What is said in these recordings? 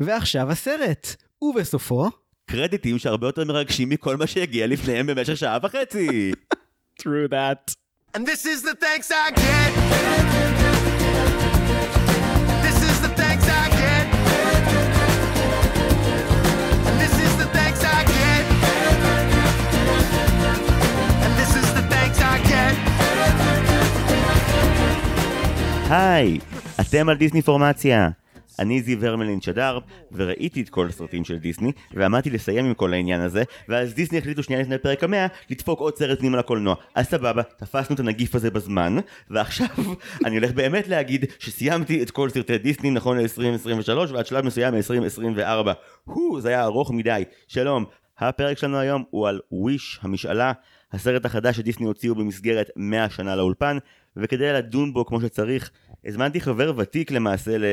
ועכשיו הסרט. ובסופו... קרדיטים שהרבה יותר מרגשים מכל מה שהגיע לפניהם במשך שעה וחצי. True that. And this is the thanks I get. This is the thanks I get. And this is the thanks I get. And this is the thanks I get. היי, אתם על דיסני פורמציה. אני זיו הרמלין שדר, וראיתי את כל הסרטים של דיסני, ועמדתי לסיים עם כל העניין הזה, ואז דיסני החליטו שנייה לפני פרק המאה, לדפוק עוד סרט פנימה לקולנוע. אז סבבה, תפסנו את הנגיף הזה בזמן, ועכשיו אני הולך באמת להגיד שסיימתי את כל סרטי דיסני נכון ל-2023, ועד שלב מסוים מ-2024. הו, זה היה ארוך מדי. שלום, הפרק שלנו היום הוא על וויש, המשאלה, הסרט החדש שדיסני הוציאו במסגרת 100 שנה לאולפן, וכדי לדון בו כמו שצריך, הזמנתי חבר ותיק למעשה ל...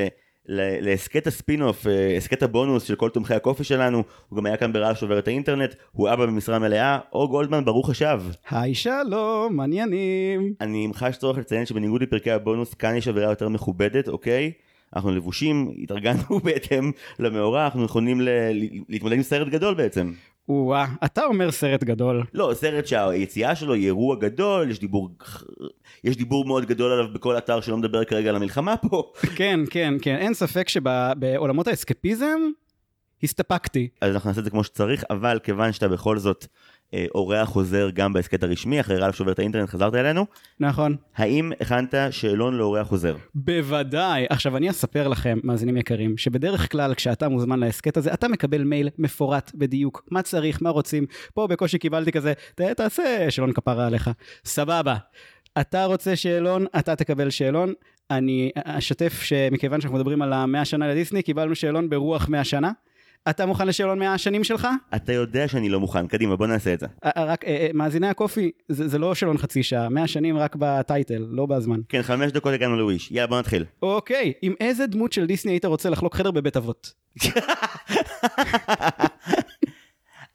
להסכת הספין-אוף, אה, הסכת הבונוס של כל תומכי הקופי שלנו, הוא גם היה כאן ברעל שובר את האינטרנט, הוא אבא במשרה מלאה, אור גולדמן, ברוך השב. היי שלום, מעניינים. אני חש צורך לציין שבניגוד לפרקי הבונוס, כאן יש אווירה יותר מכובדת, אוקיי? אנחנו לבושים, התארגנו בהתאם למאורע, אנחנו יכולים ל- ל- להתמודד עם סרט גדול בעצם. או-אה, אתה אומר סרט גדול. לא, סרט שהיציאה שלו היא אירוע גדול, יש דיבור, יש דיבור מאוד גדול עליו בכל אתר שלא מדבר כרגע על המלחמה פה. כן, כן, כן, אין ספק שבעולמות האסקפיזם הסתפקתי. אז אנחנו נעשה את זה כמו שצריך, אבל כיוון שאתה בכל זאת אורח חוזר גם בהסכת הרשמי, אחרי רעל שובר את האינטרנט חזרת אלינו, נכון. האם הכנת שאלון לאורח חוזר? בוודאי. עכשיו אני אספר לכם, מאזינים יקרים, שבדרך כלל כשאתה מוזמן להסכת הזה, אתה מקבל מייל מפורט בדיוק, מה צריך, מה רוצים. פה בקושי קיבלתי כזה, "ת- תעשה שאלון כפרה עליך. סבבה. אתה רוצה שאלון, אתה תקבל שאלון. אני אשתף שמכיוון שאנחנו מדברים על המאה שנה לדיסני, קיבלנו שאלון ברוח מאה שנה. אתה מוכן לשאלון מאה השנים שלך? אתה יודע שאני לא מוכן, קדימה בוא נעשה את זה. אה, אה, רק, אה, מאזיני הקופי, זה, זה לא שאלון חצי שעה, מאה שנים רק בטייטל, לא בזמן. כן, חמש דקות הגענו לוויש, יאללה בוא נתחיל. אוקיי, עם איזה דמות של דיסני היית רוצה לחלוק חדר בבית אבות?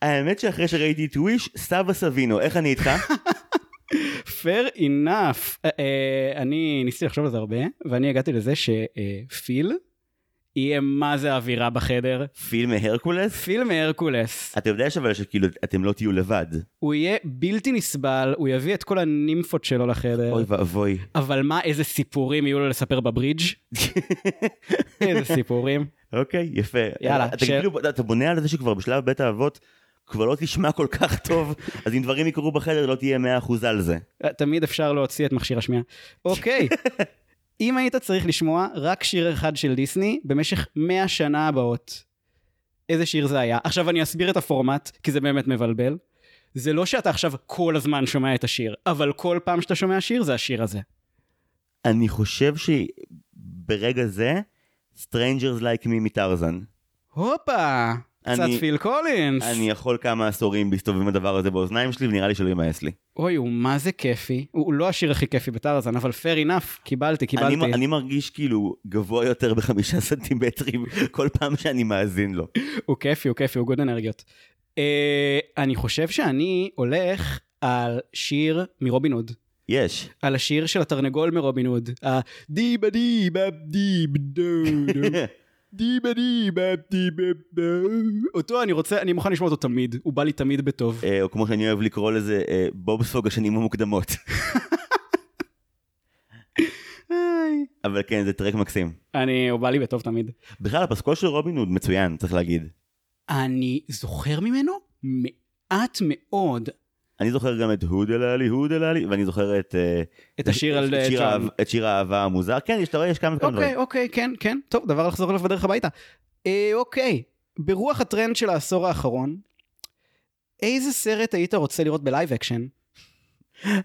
האמת שאחרי שראיתי את וויש, סבא סבינו, איך אני איתך? fair enough. אני ניסיתי לחשוב על זה הרבה, ואני הגעתי לזה שפיל יהיה מה זה אווירה בחדר. פיל מהרקולס? פיל מהרקולס. אתה יודע אבל שכאילו אתם לא תהיו לבד. הוא יהיה בלתי נסבל, הוא יביא את כל הנימפות שלו לחדר. אוי ואבוי. אבל מה, איזה סיפורים יהיו לו לספר בברידג'? איזה סיפורים. אוקיי, יפה. יאללה, אתה ש- כאילו, אתה בונה על זה שכבר בשלב בית האבות, כבר לא תשמע כל כך טוב, אז אם דברים יקרו בחדר לא תהיה 100% על זה. תמיד אפשר להוציא את מכשיר השמיעה. אוקיי, אם היית צריך לשמוע רק שיר אחד של דיסני במשך 100 שנה הבאות, איזה שיר זה היה? עכשיו אני אסביר את הפורמט, כי זה באמת מבלבל. זה לא שאתה עכשיו כל הזמן שומע את השיר, אבל כל פעם שאתה שומע שיר זה השיר הזה. אני חושב שברגע זה, Strangers Like Me מטרזן. הופה! קצת אני- פיל קולינס. אני יכול כמה עשורים להסתובב עם הדבר הזה באוזניים שלי, ונראה לי שלא יימאס לי. אוי, הוא מה זה כיפי. הוא לא השיר הכי כיפי בטרזן, אבל fair enough, קיבלתי, קיבלתי. אני, אני מרגיש כאילו גבוה יותר בחמישה סנטימטרים כל פעם שאני מאזין לו. הוא כיפי, הוא כיפי, הוא good אנרגיות. אה, אני חושב שאני הולך על שיר מרובין הוד. יש. על השיר של התרנגול מרובין הוד. הדיבה דיבה דיב דו דו. דיבה דיבה דיבה. אותו אני רוצה, אני מוכן לשמוע אותו תמיד, הוא בא לי תמיד בטוב. אה, או כמו שאני אוהב לקרוא לזה, אה, בובספוג השנים המוקדמות. אבל כן, זה טרק מקסים. אני, הוא בא לי בטוב תמיד. בכלל, הפסקול של רובין הוד מצוין, צריך להגיד. אני זוכר ממנו מעט מאוד אני זוכר גם את הוד אלה לי, הוד אלה לי, ואני זוכר את... אה, את השיר על את שיר ג'ון. האהב- את שיר האהבה המוזר. כן, יש, אתה רואה, יש כמה וכמה אוקיי, דברים. אוקיי, כן, כן. טוב, דבר לחזור אליו בדרך הביתה. אה, אוקיי, ברוח הטרנד של העשור האחרון, איזה סרט היית רוצה לראות ב live action?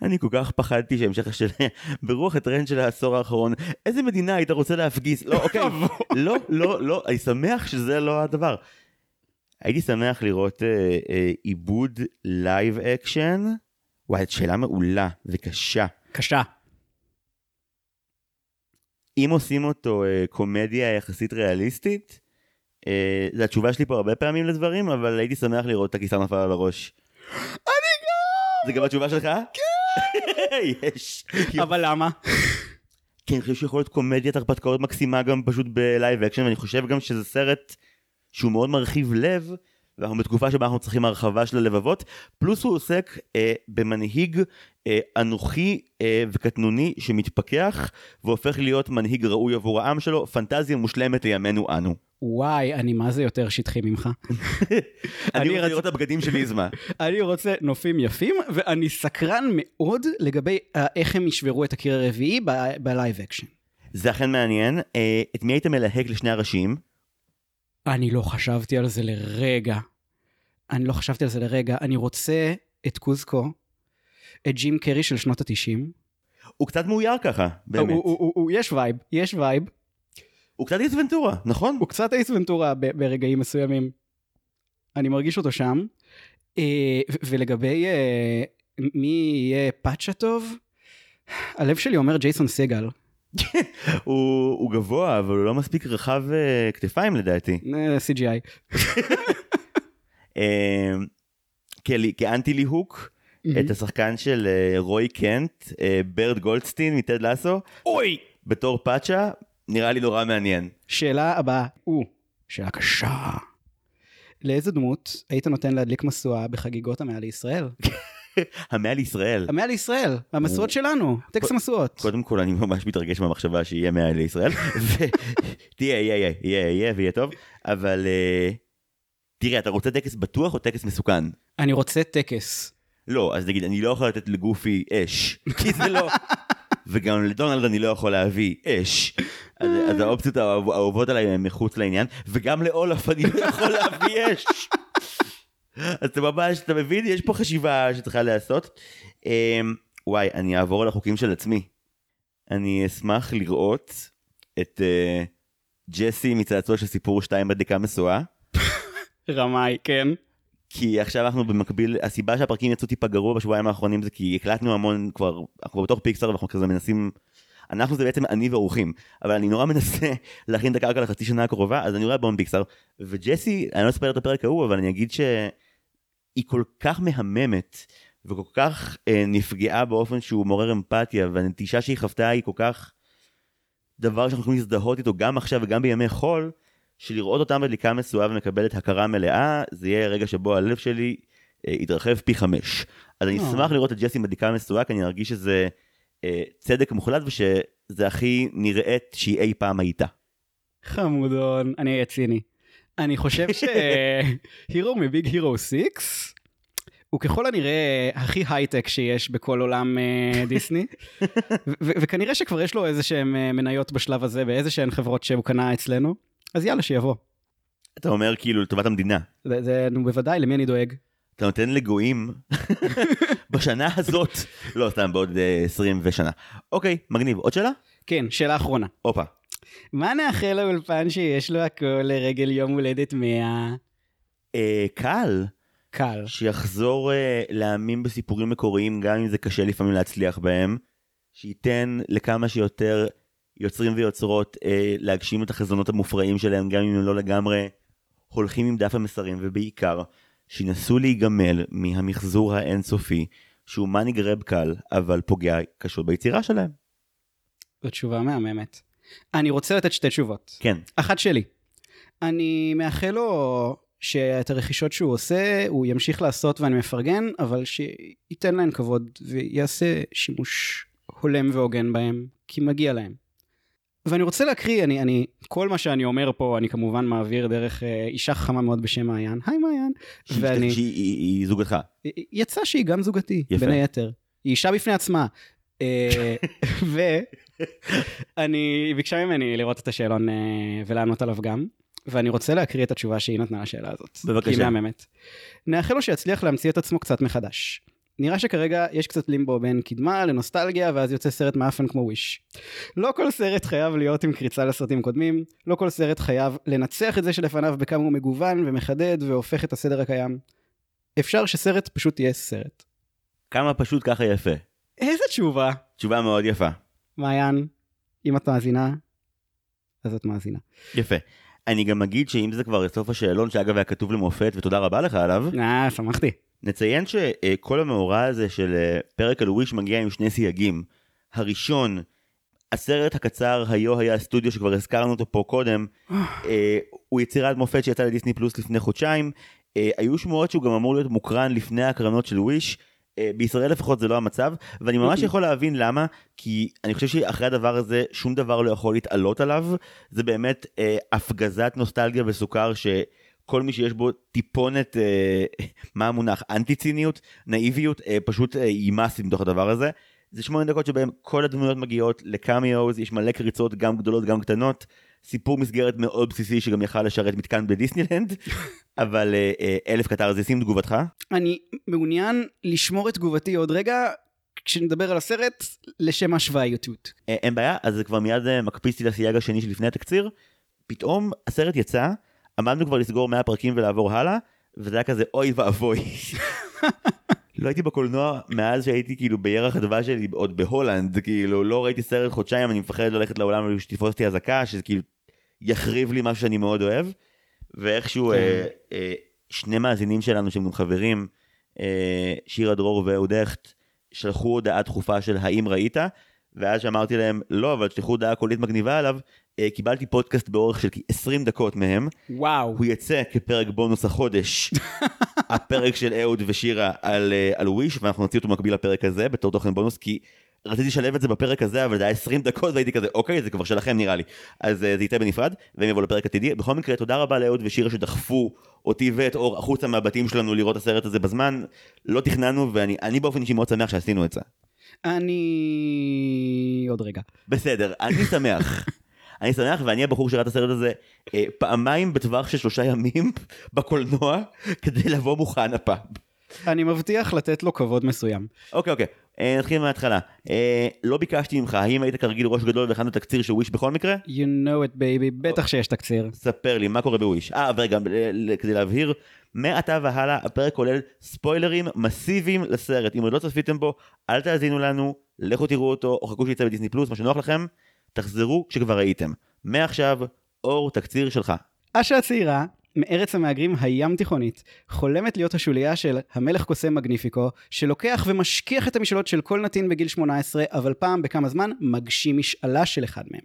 אני כל כך פחדתי שהמשך של... ברוח הטרנד של העשור האחרון, איזה מדינה היית רוצה להפגיז? לא, אוקיי. לא, לא, לא, אני שמח שזה לא הדבר. הייתי שמח לראות אה, אה, עיבוד live action. וואי, זאת שאלה מעולה וקשה. קשה. אם עושים אותו אה, קומדיה יחסית ריאליסטית, אה, זו התשובה שלי פה הרבה פעמים לדברים, אבל הייתי שמח לראות את הקיסר נפל על הראש. אני גם! זה גם התשובה שלך? כן! יש. אבל למה? כי אני חושב שיכול להיות קומדיית הרפתקאות מקסימה גם פשוט ב live action, ואני חושב גם שזה סרט שהוא מאוד מרחיב לב, ואנחנו בתקופה שבה אנחנו צריכים הרחבה של הלבבות, פלוס הוא עוסק אה, במנהיג אה, אנוכי אה, וקטנוני שמתפכח, והופך להיות מנהיג ראוי עבור העם שלו, פנטזיה מושלמת לימינו אנו. וואי, אני מה זה יותר שטחי ממך. אני רוצה לראות את הבגדים של איזמה. אני רוצה נופים יפים, ואני סקרן מאוד לגבי אה, איך הם ישברו את הקיר הרביעי ב live action. זה אכן מעניין. אה, את מי היית מלהק לשני הראשיים? אני לא חשבתי על זה לרגע. אני לא חשבתי על זה לרגע. אני רוצה את קוזקו, את ג'ים קרי של שנות התשעים. הוא קצת מאויר ככה, באמת. הוא, הוא, הוא, הוא, יש vibe, יש vibe. הוא קצת אייס ונטורה, נכון? הוא קצת אייס ונטורה ברגעים מסוימים. אני מרגיש אותו שם. אה, ולגבי אה, מי יהיה פאצ'ה טוב, הלב שלי אומר ג'ייסון סגל. הוא, הוא גבוה, אבל הוא לא מספיק רחב אה, כתפיים לדעתי. אה, CGI. אה, כלי- כאנטי ליהוק, את השחקן של אה, רוי קנט, אה, ברד גולדסטין מטד לאסו, אוי! בתור פאצ'ה, נראה לי נורא מעניין. שאלה הבאה, הוא, שאלה קשה. לאיזה דמות היית נותן להדליק משואה בחגיגות המאה לישראל? המאה לישראל. המאה לישראל, המשואות שלנו, טקס המשואות. קודם כל אני ממש מתרגש מהמחשבה שיהיה מאה לישראל, ותהיה, יהיה, יהיה, יהיה, יהיה ויהיה טוב, אבל אה, תראה, אתה רוצה טקס בטוח או טקס מסוכן? אני רוצה טקס. לא, אז נגיד, אני לא יכול לתת לגופי אש, כי זה לא... וגם לדונלד אני לא יכול להביא אש. אז, אז האופציות האהוב- האהובות עליי הן מחוץ לעניין, וגם לאולף אני לא יכול להביא אש. אז אתה ממש, אתה מבין? יש פה חשיבה שצריכה להיעשות. אמ, וואי, אני אעבור על החוקים של עצמי. אני אשמח לראות את אה, ג'סי מצעצוע של סיפור 2 בדקה משואה. רמאי, כן. כי עכשיו אנחנו במקביל, הסיבה שהפרקים יצאו טיפה גרוע בשבועיים האחרונים זה כי הקלטנו המון כבר, אנחנו בתוך פיקסאר ואנחנו כזה מנסים, אנחנו זה בעצם אני ואורחים, אבל אני נורא מנסה להכין את הקרקע לחצי שנה הקרובה, אז אני רואה בון פיקסאר, וג'סי, אני לא אספר את הפרק ההוא, אבל אני אגיד שהיא כל כך מהממת, וכל כך אה, נפגעה באופן שהוא מעורר אמפתיה, והנטישה שהיא חוותה היא כל כך דבר שאנחנו יכולים להזדהות איתו גם עכשיו וגם בימי חול, שלראות אותה מדליקה משואה ומקבלת הכרה מלאה, זה יהיה רגע שבו הלב שלי אה, יתרחב פי חמש. אז אני אה. אשמח לראות את ג'סי מדליקה משואה, כי אני ארגיש שזה אה, צדק מוחלט ושזה הכי נראית שהיא אי פעם הייתה. חמודון, אני אהיה ציני. אני חושב שהירו מביג הירו 6 הוא ככל הנראה הכי הייטק שיש בכל עולם אה, דיסני, וכנראה שכבר יש לו איזה שהם אה, מניות בשלב הזה באיזה שהן חברות שהוא קנה אצלנו, אז יאללה שיבוא. אתה אומר כאילו לטובת המדינה. זה, זה נו בוודאי, למי אני דואג? אתה נותן לגויים בשנה הזאת, לא סתם בעוד אה, 20 ושנה. אוקיי, מגניב. עוד שאלה? כן, שאלה אחרונה. הופה. מה נאחל לאולפן שיש לו הכל לרגל יום הולדת 100? אה, קל. קל. שיחזור אה, להאמין בסיפורים מקוריים גם אם זה קשה לפעמים להצליח בהם, שייתן לכמה שיותר יוצרים ויוצרות אה, להגשים את החזונות המופרעים שלהם גם אם הם לא לגמרי הולכים עם דף המסרים ובעיקר שינסו להיגמל מהמחזור האינסופי שהוא מאני גרב קל אבל פוגע קשות ביצירה שלהם. זו תשובה מהממת. אני רוצה לתת שתי תשובות. כן, אחת שלי. אני מאחל לו שאת הרכישות שהוא עושה, הוא ימשיך לעשות ואני מפרגן, אבל שייתן להן כבוד ויעשה שימוש הולם והוגן בהם, כי מגיע להם. ואני רוצה להקריא, אני, אני, כל מה שאני אומר פה, אני כמובן מעביר דרך אה, אישה חכמה מאוד בשם מעיין. היי מעיין. ואני, שהיא היא, היא זוגתך. יצא שהיא גם זוגתי, יפה. בין היתר. היא אישה בפני עצמה. אה, ואני, היא ביקשה ממני לראות את השאלון אה, ולענות עליו גם, ואני רוצה להקריא את התשובה שהיא נתנה לשאלה הזאת. בבקשה. היא מהממת. נאחל לו שיצליח להמציא את עצמו קצת מחדש. נראה שכרגע יש קצת לימבו בין קדמה לנוסטלגיה ואז יוצא סרט מאפן כמו וויש. לא כל סרט חייב להיות עם קריצה לסרטים קודמים, לא כל סרט חייב לנצח את זה שלפניו בכמה הוא מגוון ומחדד והופך את הסדר הקיים. אפשר שסרט פשוט יהיה סרט. כמה פשוט ככה יפה. איזה תשובה. תשובה מאוד יפה. מעיין, אם את מאזינה, אז את מאזינה. יפה. אני גם אגיד שאם זה כבר סוף השאלון, שאגב היה כתוב למופת, ותודה רבה לך עליו, אה, שמחתי. נציין שכל המאורע הזה של אה, פרק על וויש מגיע עם שני סייגים. הראשון, הסרט הקצר היו היה סטודיו שכבר הזכרנו אותו פה קודם, אה, הוא יצירת מופת שיצא לדיסני פלוס לפני חודשיים. אה, היו שמועות שהוא גם אמור להיות מוקרן לפני ההקרנות של וויש. אה, בישראל לפחות זה לא המצב, ואני ממש יכול להבין למה, כי אני חושב שאחרי הדבר הזה שום דבר לא יכול להתעלות עליו. זה באמת אה, הפגזת נוסטלגיה וסוכר שכל מי שיש בו טיפונת, אה, מה המונח, אנטי ציניות, נאיביות, אה, פשוט אה, יימס מתוך הדבר הזה. זה שמונה דקות שבהם כל הדמויות מגיעות לקמיוז, יש מלא קריצות גם גדולות גם קטנות. סיפור מסגרת מאוד בסיסי שגם יכל לשרת מתקן בדיסנילנד, אבל אה, אה, אלף קטרזיסים תגובתך? אני מעוניין לשמור את תגובתי עוד רגע, כשנדבר על הסרט, לשם השוויותיות. אה, אין בעיה, אז זה כבר מיד מקפיץ אותי לסייג השני שלפני התקציר. פתאום הסרט יצא, עמדנו כבר לסגור 100 פרקים ולעבור הלאה, וזה היה כזה אוי ואבוי. לא הייתי בקולנוע מאז שהייתי כאילו בירח הדבש שלי עוד בהולנד, כאילו לא ראיתי סרט חודשיים, אני מפחד ללכת לעולם שתתפוס אותי אזעקה, שזה כאילו יחריב לי משהו שאני מאוד אוהב. ואיכשהו אה, אה, שני מאזינים שלנו שהם גם חברים, אה, שירה דרור ואהוד הכט, שלחו הודעה דחופה של האם ראית? ואז שאמרתי להם לא אבל תשלחו הודעה קולית מגניבה עליו, קיבלתי פודקאסט באורך של כ-20 דקות מהם. וואו. הוא יצא כפרק בונוס החודש, הפרק של אהוד ושירה על, אה, על וויש, ואנחנו נוציא אותו מקביל לפרק הזה בתור תוכן בונוס, כי רציתי לשלב את זה בפרק הזה, אבל זה היה 20 דקות והייתי כזה, אוקיי, זה כבר שלכם נראה לי. אז אה, זה יצא בנפרד, והם יבואו לפרק עתידי. בכל מקרה, תודה רבה לאהוד ושירה שדחפו אותי ואת אור החוצה מהבתים שלנו לראות את הסרט הזה בזמן. לא תכננו, ואני אני באופן אישי מאוד שמח שעשינו את זה. אני... עוד רגע. בסדר, אני שמח. אני שמח ואני הבחור שראה את הסרט הזה אה, פעמיים בטווח של שלושה ימים בקולנוע כדי לבוא מוכן הפעם. אני מבטיח לתת לו כבוד מסוים. אוקיי אוקיי, אה, נתחיל מההתחלה. אה, לא ביקשתי ממך, האם היית כרגיל ראש גדול והכנת תקציר של וויש בכל מקרה? You know it baby, בטח שיש תקציר. ספר לי, מה קורה בוויש? אה, ורגע, ל- כדי להבהיר, מעתה והלאה הפרק כולל ספוילרים מסיביים לסרט. אם עוד לא צפיתם בו, אל תאזינו לנו, לכו תראו אותו, או חכו שיצא בדיסני פלוס, מה שנוח לכם, תחזרו כשכבר ראיתם. מעכשיו, אור, תקציר שלך. אשה הצעירה, מארץ המהגרים הים תיכונית, חולמת להיות השוליה של המלך קוסם מגניפיקו, שלוקח ומשכיח את המשאלות של כל נתין בגיל 18, אבל פעם בכמה זמן מגשים משאלה של אחד מהם.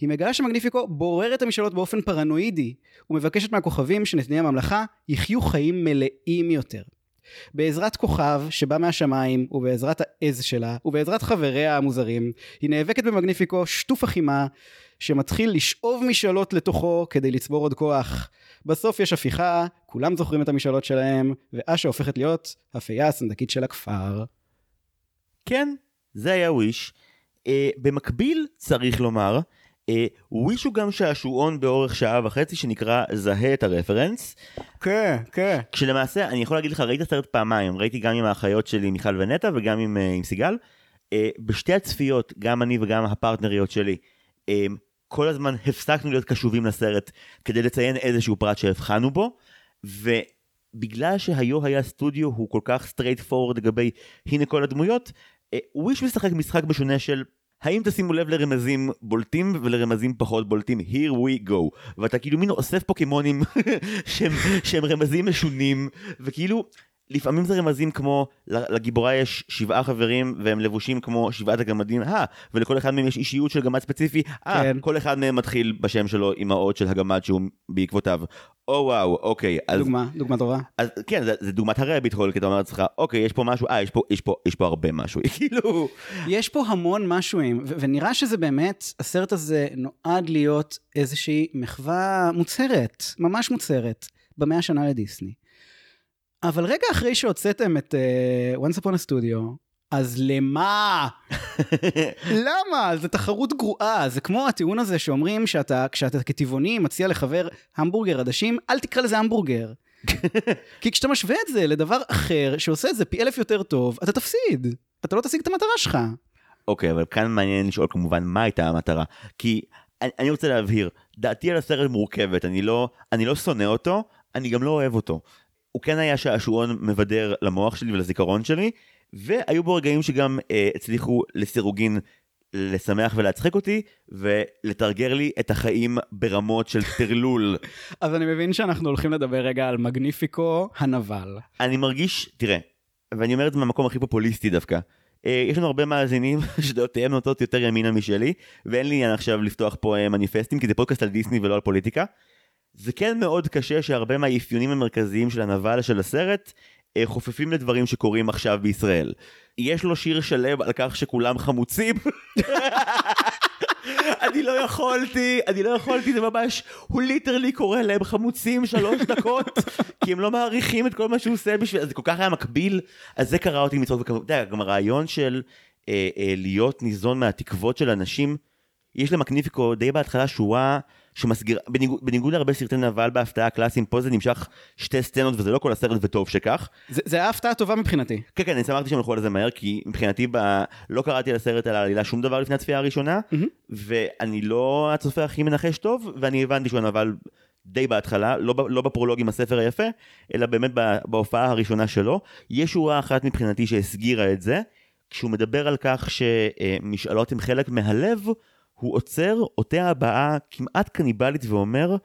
היא מגלה שמגניפיקו בורר את המשאלות באופן פרנואידי, ומבקשת מהכוכבים שנתיני הממלכה יחיו חיים מלאים יותר. בעזרת כוכב שבא מהשמיים, ובעזרת העז שלה, ובעזרת חבריה המוזרים, היא נאבקת במגניפיקו שטוף החימה, שמתחיל לשאוב משאלות לתוכו כדי לצבור עוד כוח. בסוף יש הפיכה, כולם זוכרים את המשאלות שלהם, ואשה הופכת להיות הפייה הסנדקית של הכפר. כן, זה היה וויש. אה, במקביל, צריך לומר, וויש הוא גם שעשועון באורך שעה וחצי שנקרא זהה את הרפרנס. כן, כן. כשלמעשה, אני יכול להגיד לך, ראיתי את הסרט פעמיים, ראיתי גם עם האחיות שלי מיכל ונטע וגם עם, אה, עם סיגל. אה, בשתי הצפיות, גם אני וגם הפרטנריות שלי, אה, כל הזמן הפסקנו להיות קשובים לסרט כדי לציין איזשהו פרט שהבחנו בו, ובגלל שהיה היה סטודיו הוא כל כך straightforward לגבי הנה כל הדמויות, Wish משחק משחק משונה של האם תשימו לב לרמזים בולטים ולרמזים פחות בולטים? Here we go. ואתה כאילו מין אוסף פוקימונים שהם, שהם רמזים משונים וכאילו לפעמים זה רמזים כמו לגיבורה יש שבעה חברים והם לבושים כמו שבעת הגמדים אה ולכל אחד מהם יש אישיות של גמד ספציפי אה כן. כל אחד מהם מתחיל בשם שלו עם האות של הגמד שהוא בעקבותיו או וואו אוקיי אז דוגמה, דוגמה טובה. אז כן, זה, זה דוגמת הרביט הול, כי אתה אומר לעצמך, אוקיי, יש פה משהו, אה, יש פה, יש פה, יש פה הרבה משהו, כאילו... יש פה המון משהוים, ו- ונראה שזה באמת, הסרט הזה נועד להיות איזושהי מחווה מוצהרת, ממש מוצהרת, במאה השנה לדיסני. אבל רגע אחרי שהוצאתם את uh, Once Upon a Studio, אז למה? למה? זו תחרות גרועה, זה כמו הטיעון הזה שאומרים שאתה, כשאתה כטבעוני מציע לחבר המבורגר עדשים, אל תקרא לזה המבורגר. כי כשאתה משווה את זה לדבר אחר שעושה את זה פי אלף יותר טוב, אתה תפסיד. אתה לא תשיג את המטרה שלך. אוקיי, אבל כאן מעניין לשאול כמובן מה הייתה המטרה. כי אני, אני רוצה להבהיר, דעתי על הסרט מורכבת, אני לא, אני לא שונא אותו, אני גם לא אוהב אותו. הוא כן היה שעשועון מבדר למוח שלי ולזיכרון שלי, והיו בו רגעים שגם אה, הצליחו לסירוגין לשמח ולהצחיק אותי, ולתרגר לי את החיים ברמות של טרלול. אז אני מבין שאנחנו הולכים לדבר רגע על מגניפיקו הנבל. אני מרגיש, תראה, ואני אומר את זה מהמקום הכי פופוליסטי דווקא, אה, יש לנו הרבה מאזינים שדעותיהם נוטות יותר ימינה משלי, ואין לי עניין עכשיו לפתוח פה אה, מניפסטים, כי זה פודקאסט על דיסני ולא על פוליטיקה. זה כן מאוד קשה שהרבה מהאפיונים המרכזיים של הנבל של הסרט אה, חופפים לדברים שקורים עכשיו בישראל. יש לו שיר שלם על כך שכולם חמוצים. אני לא יכולתי, אני לא יכולתי, זה ממש, הוא ליטרלי קורא להם חמוצים שלוש דקות, כי הם לא מעריכים את כל מה שהוא עושה בשביל, זה כל כך היה מקביל, אז זה קרא אותי מצחוק, וכמובן, אתה יודע, גם הרעיון של אה, אה, להיות ניזון מהתקוות של אנשים, יש למקניפיקו די בהתחלה שורה שמסגיר, בניגוד, בניגוד להרבה סרטי נבל בהפתעה קלאסיים, פה זה נמשך שתי סצנות וזה לא כל הסרט וטוב שכך. זה, זה היה הפתעה טובה מבחינתי. כן, כן, אני שמחתי שהם הלכו על זה מהר, כי מבחינתי ב... לא קראתי על הסרט על העלילה שום דבר לפני הצפייה הראשונה, ואני לא הצופה הכי מנחש טוב, ואני הבנתי שהוא הנבל די בהתחלה, לא, לא בפרולוג עם הספר היפה, אלא באמת בהופעה הראשונה שלו. יש שורה אחת מבחינתי שהסגירה את זה, כשהוא מדבר על כך שמשאלות הן חלק מהלב, הוא עוצר, עוטה הבעה כמעט קניבלית ואומר,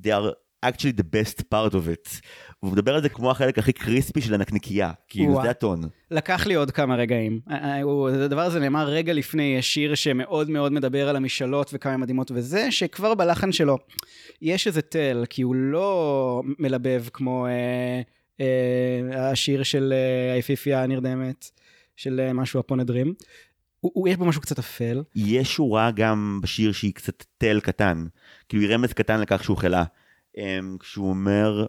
they are actually the best part of it. והוא מדבר על זה כמו החלק הכי קריספי של הנקניקייה, כאילו. זה הטון. לקח לי עוד כמה רגעים. אה, אה, הוא- הדבר הזה נאמר רגע לפני שיר שמאוד מאוד מדבר על המשאלות וכמה מדהימות וזה, שכבר בלחן שלו יש איזה tell, כי הוא לא מלבב כמו אה, אה, השיר של אה, היפיפייה הנרדמת, של אה, once upon a dream. הוא, הוא, יש בו משהו קצת אפל. יש שורה גם בשיר שהיא קצת tell קטן, כאילו היא רמז קטן לכך שהוא חלה. אמ, כשהוא אומר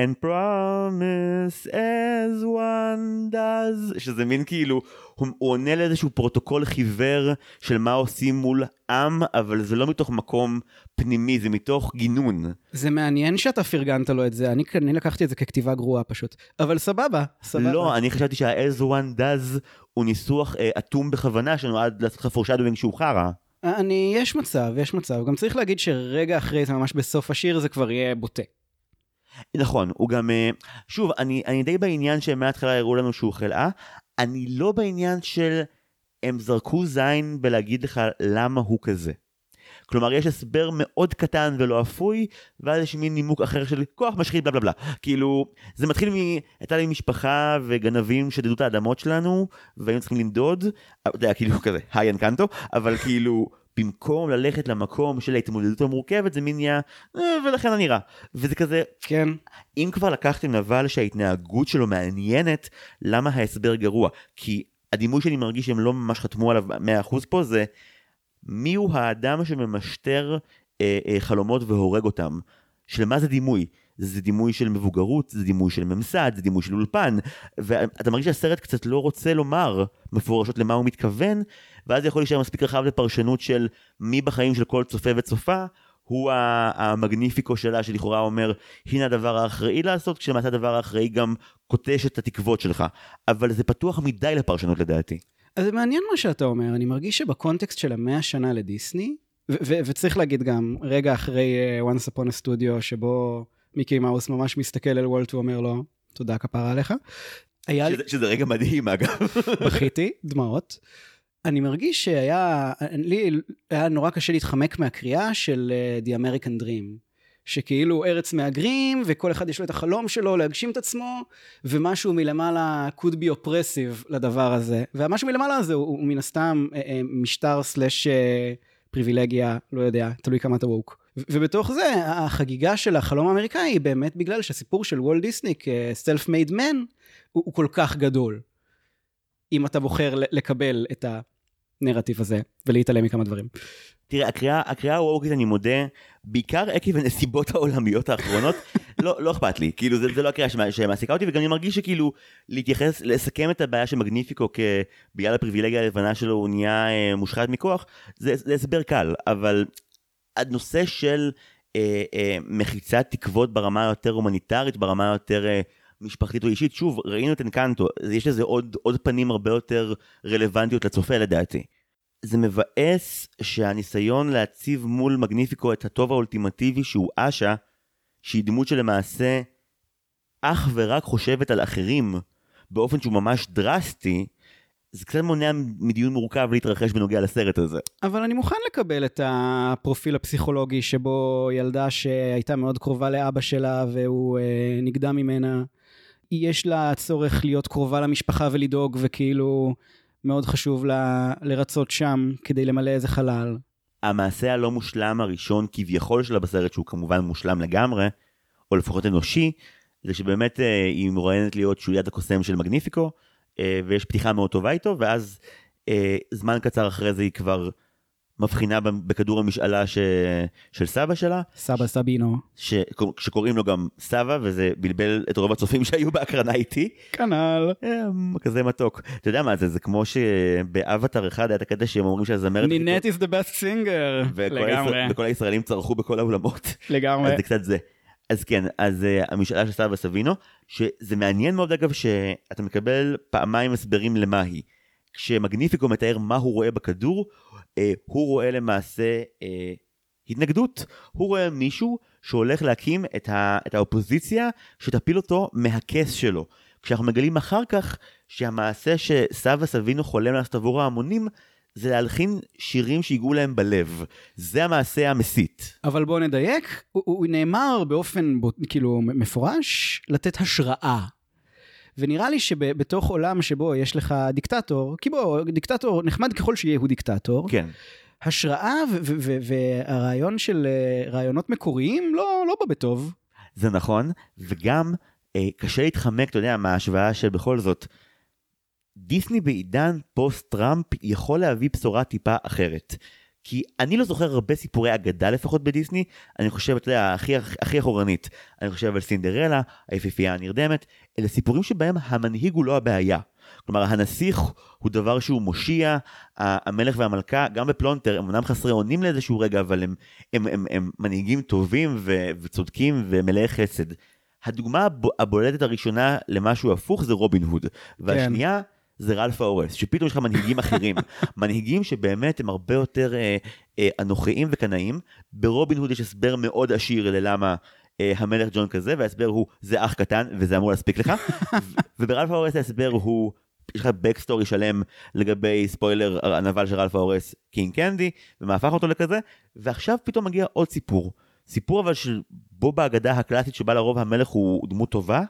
and promise as one does, שזה מין כאילו, הוא, הוא עונה לאיזשהו פרוטוקול חיוור של מה עושים מול עם, אבל זה לא מתוך מקום פנימי, זה מתוך גינון. זה מעניין שאתה פרגנת לו את זה, אני, אני לקחתי את זה ככתיבה גרועה פשוט. אבל סבבה, סבבה. לא, אני חשבתי שה-as one does הוא ניסוח אה, אטום בכוונה שנועד לעשות לך פורשדווינג שהוא חרא. אני, יש מצב, יש מצב. גם צריך להגיד שרגע אחרי זה, ממש בסוף השיר, זה כבר יהיה בוטה. נכון, הוא גם... אה, שוב, אני, אני די בעניין שהם מההתחלה הראו לנו שהוא חלאה, אני לא בעניין של הם זרקו זין בלהגיד לך למה הוא כזה. כלומר, יש הסבר מאוד קטן ולא אפוי, ואז יש מין נימוק אחר של כוח משחית בלה בלה בלה. כאילו, זה מתחיל מ... הייתה לי משפחה וגנבים שדדו את האדמות שלנו, והיינו צריכים לנדוד, אתה יודע, כאילו כזה, היי אנקנטו, אבל כאילו, במקום ללכת למקום של ההתמודדות המורכבת, זה מין נהיה, "אה, ולכן אני רע. וזה כזה, כן. אם כבר לקחתם נבל שההתנהגות שלו מעניינת, למה ההסבר גרוע? כי הדימוי שאני מרגיש שהם לא ממש חתמו עליו 100% פה זה מי הוא האדם שממשטר אה, אה, חלומות והורג אותם. שלמה זה דימוי? זה דימוי של מבוגרות, זה דימוי של ממסד, זה דימוי של אולפן, ואתה מרגיש שהסרט קצת לא רוצה לומר מפורשות למה הוא מתכוון, ואז זה יכול להישאר מספיק רחב לפרשנות של מי בחיים של כל צופה וצופה הוא המגניפיקו שלה שלכאורה אומר הנה הדבר האחראי לעשות כשלמעשה הדבר האחראי גם קוטש את התקוות שלך אבל זה פתוח מדי לפרשנות לדעתי. אז זה מעניין מה שאתה אומר, אני מרגיש שבקונטקסט של המאה שנה לדיסני, וצריך להגיד גם, רגע אחרי uh, Once Upon a Studio, שבו מיקי מאוס ממש מסתכל על וולט ואומר לו, תודה כפרה עליך. היה לי, שזה, שזה רגע מדהים אגב. בכיתי, דמעות. אני מרגיש שהיה, לי היה נורא קשה להתחמק מהקריאה של uh, The American Dream. שכאילו ארץ מהגרים, וכל אחד יש לו את החלום שלו להגשים את עצמו, ומשהו מלמעלה could be oppressive לדבר הזה. והמשהו מלמעלה הזה הוא, הוא מן הסתם אה, אה, משטר סלאש פריבילגיה, לא יודע, תלוי כמה אתה ווק. ובתוך זה, החגיגה של החלום האמריקאי היא באמת בגלל שהסיפור של וולט דיסני כסלף מייד מן, הוא, כל כך גדול. אם אתה בוחר לקבל את הנרטיב הזה ולהתעלם מכמה דברים. תראה הקריאה הקריאה הווקית אני מודה בעיקר עקב הנסיבות העולמיות האחרונות לא לא אכפת לי כאילו זה, זה לא הקריאה שמע- שמעסיקה אותי וגם אני מרגיש שכאילו להתייחס לסכם את הבעיה של מגניפיקו כבגלל הפריבילגיה הלבנה שלו הוא נהיה אה, מושחת מכוח זה, זה הסבר קל אבל הנושא של אה, אה, מחיצת תקוות ברמה היותר הומניטרית ברמה היותר אה, משפחתית או אישית שוב ראינו את אנקנטו יש לזה עוד עוד פנים הרבה יותר רלוונטיות לצופה לדעתי. זה מבאס שהניסיון להציב מול מגניפיקו את הטוב האולטימטיבי שהוא אשה, שהיא דמות שלמעשה אך ורק חושבת על אחרים באופן שהוא ממש דרסטי, זה קצת מונע מדיון מורכב להתרחש בנוגע לסרט הזה. אבל אני מוכן לקבל את הפרופיל הפסיכולוגי שבו ילדה שהייתה מאוד קרובה לאבא שלה והוא אה, נגדע ממנה, יש לה צורך להיות קרובה למשפחה ולדאוג וכאילו מאוד חשוב לה לרצות שם כדי למלא איזה חלל. המעשה הלא מושלם הראשון כביכול שלה בסרט, שהוא כמובן מושלם לגמרי, או לפחות אנושי, זה שבאמת אה, היא מרואיינת להיות שוליית הקוסם של מגניפיקו, ויש פתיחה מאוד טובה איתו, ואז אה, זמן קצר אחרי זה היא כבר מבחינה בכדור המשאלה ש... של סבא שלה, סבא סבינו. ש... שקוראים לו גם סבא, וזה בלבל את רוב הצופים שהיו בהקרנה איתי. כנ"ל. אה, כזה מתוק. אתה יודע מה זה, זה כמו שבאבטר אחד היה את הקטע שהם אומרים שהזמרת... נינט is the best singer. וכל לגמרי, הישראל- וכל הישראלים צרחו בכל האולמות. לגמרי. אז זה קצת זה. אז כן, אז uh, המשאלה של סבא סבינו, שזה מעניין מאוד אגב שאתה מקבל פעמיים הסברים למה היא. כשמגניפיקו מתאר מה הוא רואה בכדור, uh, הוא רואה למעשה uh, התנגדות. הוא רואה מישהו שהולך להקים את, ה, את האופוזיציה שתפיל אותו מהכס שלו. כשאנחנו מגלים אחר כך שהמעשה שסבא סבינו חולם לעשות עבור ההמונים, זה להלחין שירים שהגיעו להם בלב. זה המעשה המסית. אבל בוא נדייק, הוא, הוא נאמר באופן בו, כאילו מפורש לתת השראה. ונראה לי שבתוך עולם שבו יש לך דיקטטור, כי בוא, דיקטטור נחמד ככל שיהיה הוא דיקטטור, כן. השראה והרעיון של אה, רעיונות מקוריים לא, לא בא בטוב. זה נכון, וגם אה, קשה להתחמק, אתה יודע, מההשוואה שבכל זאת, דיסני בעידן פוסט-טראמפ יכול להביא בשורה טיפה אחרת. כי אני לא זוכר הרבה סיפורי אגדה לפחות בדיסני, אני חושב, אתה יודע, הכי, הכי אחורנית, אני חושב על סינדרלה, היפיפייה הנרדמת, אלה סיפורים שבהם המנהיג הוא לא הבעיה. כלומר, הנסיך הוא דבר שהוא מושיע, המלך והמלכה, גם בפלונטר, הם אמנם חסרי אונים לאיזשהו רגע, אבל הם, הם, הם, הם מנהיגים טובים ו, וצודקים ומלאי חסד. הדוגמה הב- הבולטת הראשונה למשהו הפוך זה רובין הוד, והשנייה זה רלף האורס, שפתאום יש לך מנהיגים אחרים, מנהיגים שבאמת הם הרבה יותר אה, אה, אנוכיים וקנאים. ברובין הוד יש הסבר מאוד עשיר ללמה אה, המלך ג'ון כזה, וההסבר הוא זה אח קטן וזה אמור להספיק לך, וברלף האורס ההסבר הוא יש לך backstory שלם לגבי ספוילר הנבל של רלף האורס קינג קנדי ומה הפך אותו לכזה ועכשיו פתאום מגיע עוד סיפור. סיפור אבל שבו באגדה הקלאסית שבה לרוב המלך הוא דמות טובה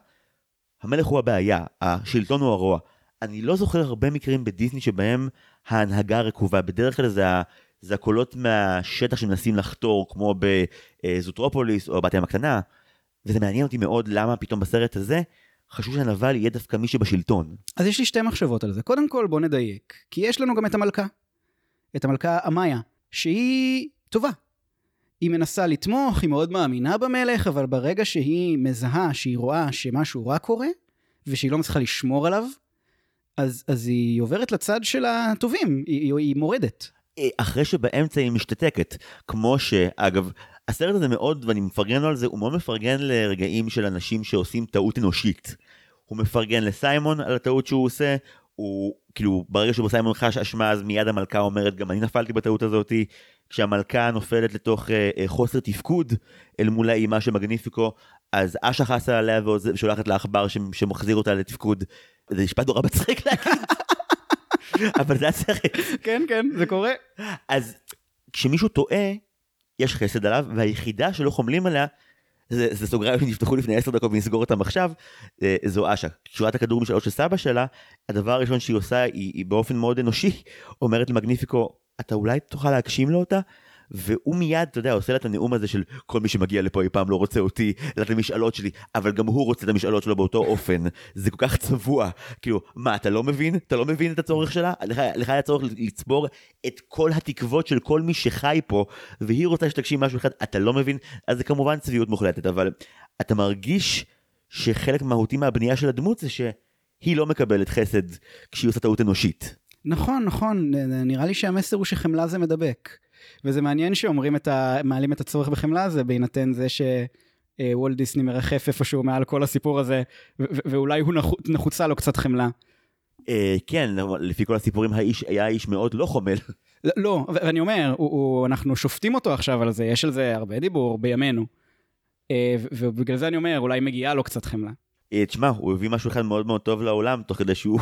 המלך הוא הבעיה השלטון הוא הרוע אני לא זוכר הרבה מקרים בדיסני שבהם ההנהגה רקובה בדרך כלל זה, זה הקולות מהשטח שמנסים לחתור כמו בזוטרופוליס או בת ים הקטנה וזה מעניין אותי מאוד למה פתאום בסרט הזה חשוב שהנבל יהיה דווקא מי שבשלטון. אז יש לי שתי מחשבות על זה. קודם כל בוא נדייק, כי יש לנו גם את המלכה. את המלכה אמיה, שהיא טובה. היא מנסה לתמוך, היא מאוד מאמינה במלך, אבל ברגע שהיא מזהה, שהיא רואה שמשהו רע קורה, ושהיא לא מצליחה לשמור עליו, אז, אז היא עוברת לצד של הטובים, היא, היא, מורדת. אה, אחרי שבאמצע היא משתתקת. כמו שאגב, הסרט הזה מאוד, ואני מפרגן לו על זה, הוא מאוד מפרגן לרגעים של אנשים שעושים טעות אנושית. הוא מפרגן לסיימון על הטעות שהוא עושה, הוא כאילו ברגע שבו סיימון חש אשמה אז מיד המלכה אומרת גם אני נפלתי בטעות הזאתי. כשהמלכה נופלת לתוך אה, אה, חוסר תפקוד אל מול האימה של מגניפיקו, אז אשה חסה עליה ושולחת לה עכבר ש- שמחזיר אותה לתפקוד. זה משפט נורא מצחיק להגיד. אבל זה הסרט. כן, כן, זה קורה. אז כשמישהו טועה, יש חסד עליו, והיחידה שלא חומלים עליה, זה, זה סוגריים שנפתחו לפני עשר דקות ונסגור אותם עכשיו, אה, זו אשה. את הכדור משאלות של סבא שלה, הדבר הראשון שהיא עושה, היא, היא באופן מאוד אנושי, אומרת למגניפיקו, אתה אולי תוכל להגשים לו אותה? והוא מיד, אתה יודע, עושה לה את הנאום הזה של כל מי שמגיע לפה אי פעם לא רוצה אותי, אלא את המשאלות שלי, אבל גם הוא רוצה את המשאלות שלו באותו אופן. זה כל כך צבוע. כאילו, מה, אתה לא מבין? אתה לא מבין את הצורך שלה? לך, לך היה צורך לצבור את כל התקוות של כל מי שחי פה, והיא רוצה שתגשים משהו אחד, אתה לא מבין? אז זה כמובן צביעות מוחלטת, אבל אתה מרגיש שחלק מהותי מהבנייה של הדמות זה שהיא לא מקבלת חסד כשהיא עושה טעות אנושית. נכון, נכון, נראה לי שהמסר הוא שחמלה זה מדבק. וזה מעניין שאומרים את ה... מעלים את הצורך בחמלה הזה, בהינתן זה שוולט דיסני מרחף איפשהו מעל כל הסיפור הזה, ו- ו- ואולי הוא נחו... נחוצה לו קצת חמלה. אה, כן, לפי כל הסיפורים האיש היה איש מאוד לא חומל. לא, לא, ואני אומר, הוא, הוא, אנחנו שופטים אותו עכשיו על זה, יש על זה הרבה דיבור בימינו. אה, ובגלל זה אני אומר, אולי מגיעה לו קצת חמלה. אה, תשמע, הוא הביא משהו אחד מאוד מאוד טוב לעולם, תוך כדי שהוא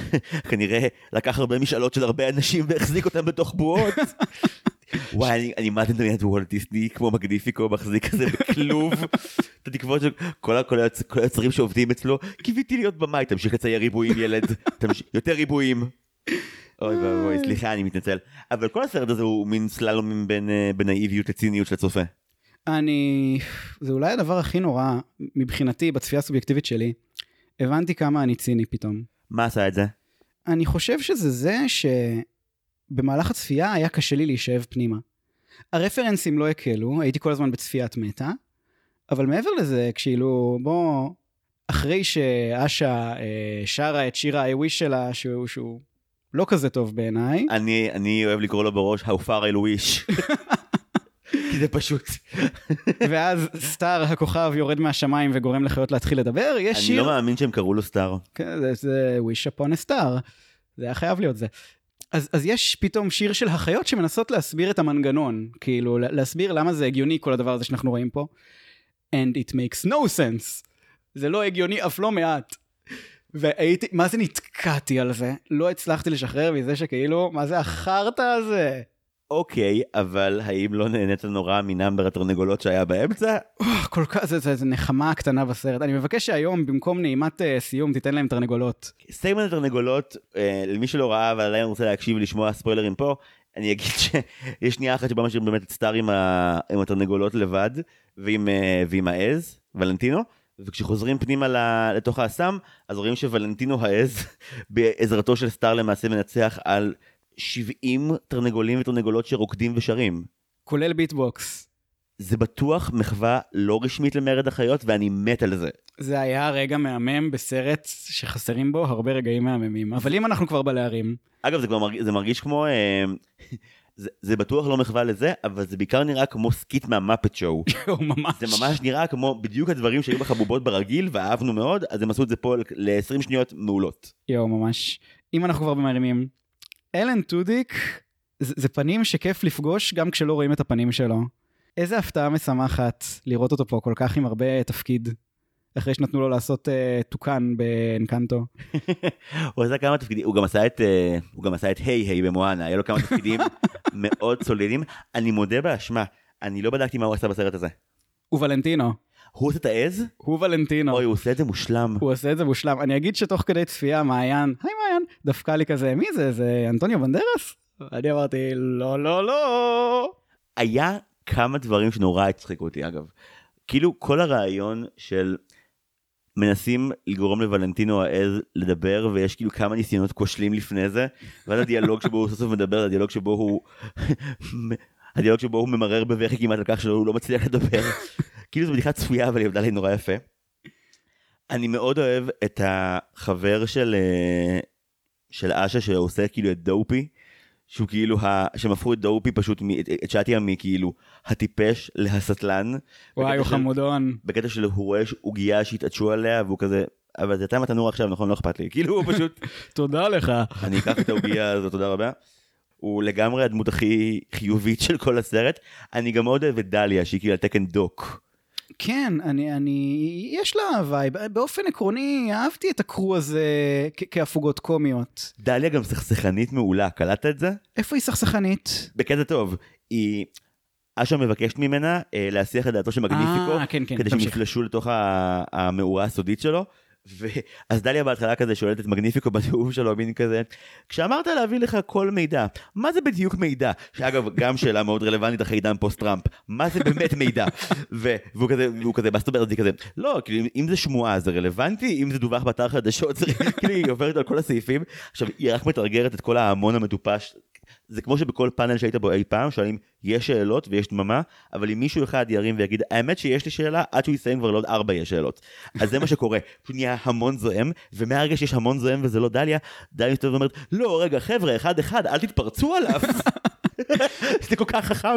כנראה לקח הרבה משאלות של הרבה אנשים והחזיק אותם בתוך בועות. וואי, אני, מה זה מדמיין את וולט דיסני כמו מגניפיקו מחזיק כזה בכלוב. את התקוות של כל, היוצרים שעובדים אצלו, קיוויתי להיות במאי, תמשיך לצייר ריבועים ילד. יותר ריבועים. אוי ואבוי, סליחה, אני מתנצל. אבל כל הסרט הזה הוא מין סללומים בין אה, בין נאיביות לציניות של הצופה. אני... זה אולי הדבר הכי נורא מבחינתי בצפייה הסובייקטיבית שלי. הבנתי כמה אני ציני פתאום. מה עשה את זה? אני חושב שזה זה שבמהלך הצפייה היה קשה לי להישאב פנימה. הרפרנסים לא הקלו, הייתי כל הזמן בצפיית מטה, אבל מעבר לזה, כשאילו, בוא, אחרי שאשה אה, שרה את שיר ה-I wish שלה, שהוא, שהוא לא כזה טוב בעיניי, אני אני אוהב לקרוא לו בראש How far I wish. כי זה פשוט. ואז סטאר הכוכב יורד מהשמיים וגורם לחיות להתחיל לדבר, יש אני שיר... לא מאמין שהם קראו לו סטאר. כן, זה, זה wish upon a star. זה היה חייב להיות זה. אז, אז יש פתאום שיר של החיות שמנסות להסביר את המנגנון, כאילו לה- להסביר למה זה הגיוני כל הדבר הזה שאנחנו רואים פה. And it makes no sense. זה לא הגיוני אף לא מעט. והייתי, מה זה נתקעתי על זה? לא הצלחתי לשחרר מזה שכאילו, מה זה החרטא הזה? אוקיי, אבל האם לא נהנית נורא מנאמבר התרנגולות שהיה באמצע? כל כך, זה, נחמה קטנה בסרט. אני מבקש שהיום, במקום נעימת uh, סיום, תיתן להם תרנגולות. סיימן התרנגולות, אה, למי שלא ראה אבל עדיין רוצה להקשיב ולשמוע ספוילרים פה, אני אגיד שיש שנייה אחת שבה משאירים באמת את סטאר עם, ה... עם התרנגולות לבד, ועם, אה, ועם העז, ולנטינו, וכשחוזרים פנימה לתוך האסם, אז רואים שוולנטינו העז, בעזרתו של סטאר למעשה מנצח על 70 תרנגולים ותרנגולות שרוקדים ושרים. כולל ביטבוקס. זה בטוח מחווה לא רשמית למרד החיות, ואני מת על זה. זה היה רגע מהמם בסרט שחסרים בו הרבה רגעים מהממים. אבל אם אנחנו כבר בלהרים, אגב, זה מרגיש, זה מרגיש כמו... אה, זה, זה בטוח לא מחווה לזה, אבל זה בעיקר נראה כמו skit מה Muppet Show. ממש... זה ממש נראה כמו בדיוק הדברים שהיו בחבובות ברגיל, ואהבנו מאוד, אז הם עשו את זה פה ל-20 שניות מעולות. יואו, ממש. אם אנחנו כבר במרימים. אלן טודיק, זה, זה פנים שכיף לפגוש גם כשלא רואים את הפנים שלו. איזה הפתעה משמחת לראות אותו פה כל כך עם הרבה תפקיד. אחרי שנתנו לו לעשות uh, תוקן באנקנטו. הוא עשה כמה תפקידים, הוא גם עשה את, אה, הוא גם עשה את היי היי במואנה, היה לו כמה תפקידים מאוד סולידיים. אני מודה באשמה, אני לא בדקתי מה הוא עשה בסרט הזה. הוא ולנטינו. הוא עושה את העז? הוא ולנטינו. אוי, הוא עושה את זה מושלם. הוא עושה את זה מושלם. אני אגיד שתוך כדי צפייה, מעיין, היי מעיין, דפקה לי כזה, מי זה? זה אנטוניו בנדרס? אני אמרתי, לא, לא, לא. היה כמה דברים שנורא הצחיקו אותי אגב. כאילו כל הרעיון של מנסים לגרום לוולנטינו העז לדבר ויש כאילו כמה ניסיונות כושלים לפני זה ואז הדיאלוג שבו הוא סוף סוף מדבר זה הדיאלוג שבו הוא הדיאלוג שבו הוא ממרר בבכי כמעט על כך שהוא לא מצליח לדבר כאילו זו בדיחה צפויה אבל היא עבדה לי נורא יפה. אני מאוד אוהב את החבר של אה, של אשה שעושה כאילו את דופי שהוא כאילו, ה... שהם הפכו את דופי פשוט, מ... את- שאטיה מכאילו הטיפש להסטלן. וואי, הוא של- חמודון. בקטע של הוא רואה עוגייה שהתעטשו עליה והוא כזה, אבל אתה מתנור עכשיו נכון לא אכפת לי, כאילו הוא פשוט, תודה לך. אני אקח את העוגייה הזאת תודה רבה. הוא לגמרי הדמות הכי חיובית של כל הסרט. אני גם מאוד אוהב את דליה שהיא כאילו על תקן דוק. כן, אני, אני, יש לה vibe. באופן עקרוני, אהבתי את ה crew הזה כ- כהפוגות קומיות. דליה גם סכסכנית מעולה, קלטת את זה? איפה היא סכסכנית? בקטע טוב. היא... אשה מבקשת ממנה אה, להסיח את דעתו של מגניפיקו, אה, כן, כן, כדי שהם. יפלשו לתוך המאורה הסודית שלו. ואז דליה בהתחלה כזה שואלת את מגניפיקו בנאום שלו, מין כזה, כשאמרת להביא לך כל מידע, מה זה בדיוק מידע? שאגב, גם שאלה מאוד רלוונטית אחרי עידן פוסט טראמפ, מה זה באמת מידע? והוא כזה, והוא כזה, מה זאת אומרת? כזה, לא, כאילו, אם זה שמועה זה רלוונטי, אם זה דווח באתר חדשות, זה כאילו, היא עוברת על כל הסעיפים. עכשיו, היא רק מתרגרת את כל ההמון המטופש. זה כמו שבכל פאנל שהיית בו אי פעם שואלים יש שאלות? ויש דממה אבל אם מישהו אחד ירים ויגיד האמת שיש לי שאלה עד שהוא יסיים כבר לעוד ארבע יש שאלות אז זה מה שקורה. פשוט נהיה המון זועם ומהרגע שיש המון זועם וזה לא דליה דליה מסתובבת ואומרת לא רגע חבר'ה אחד אחד אל תתפרצו עליו זה כל כך חכם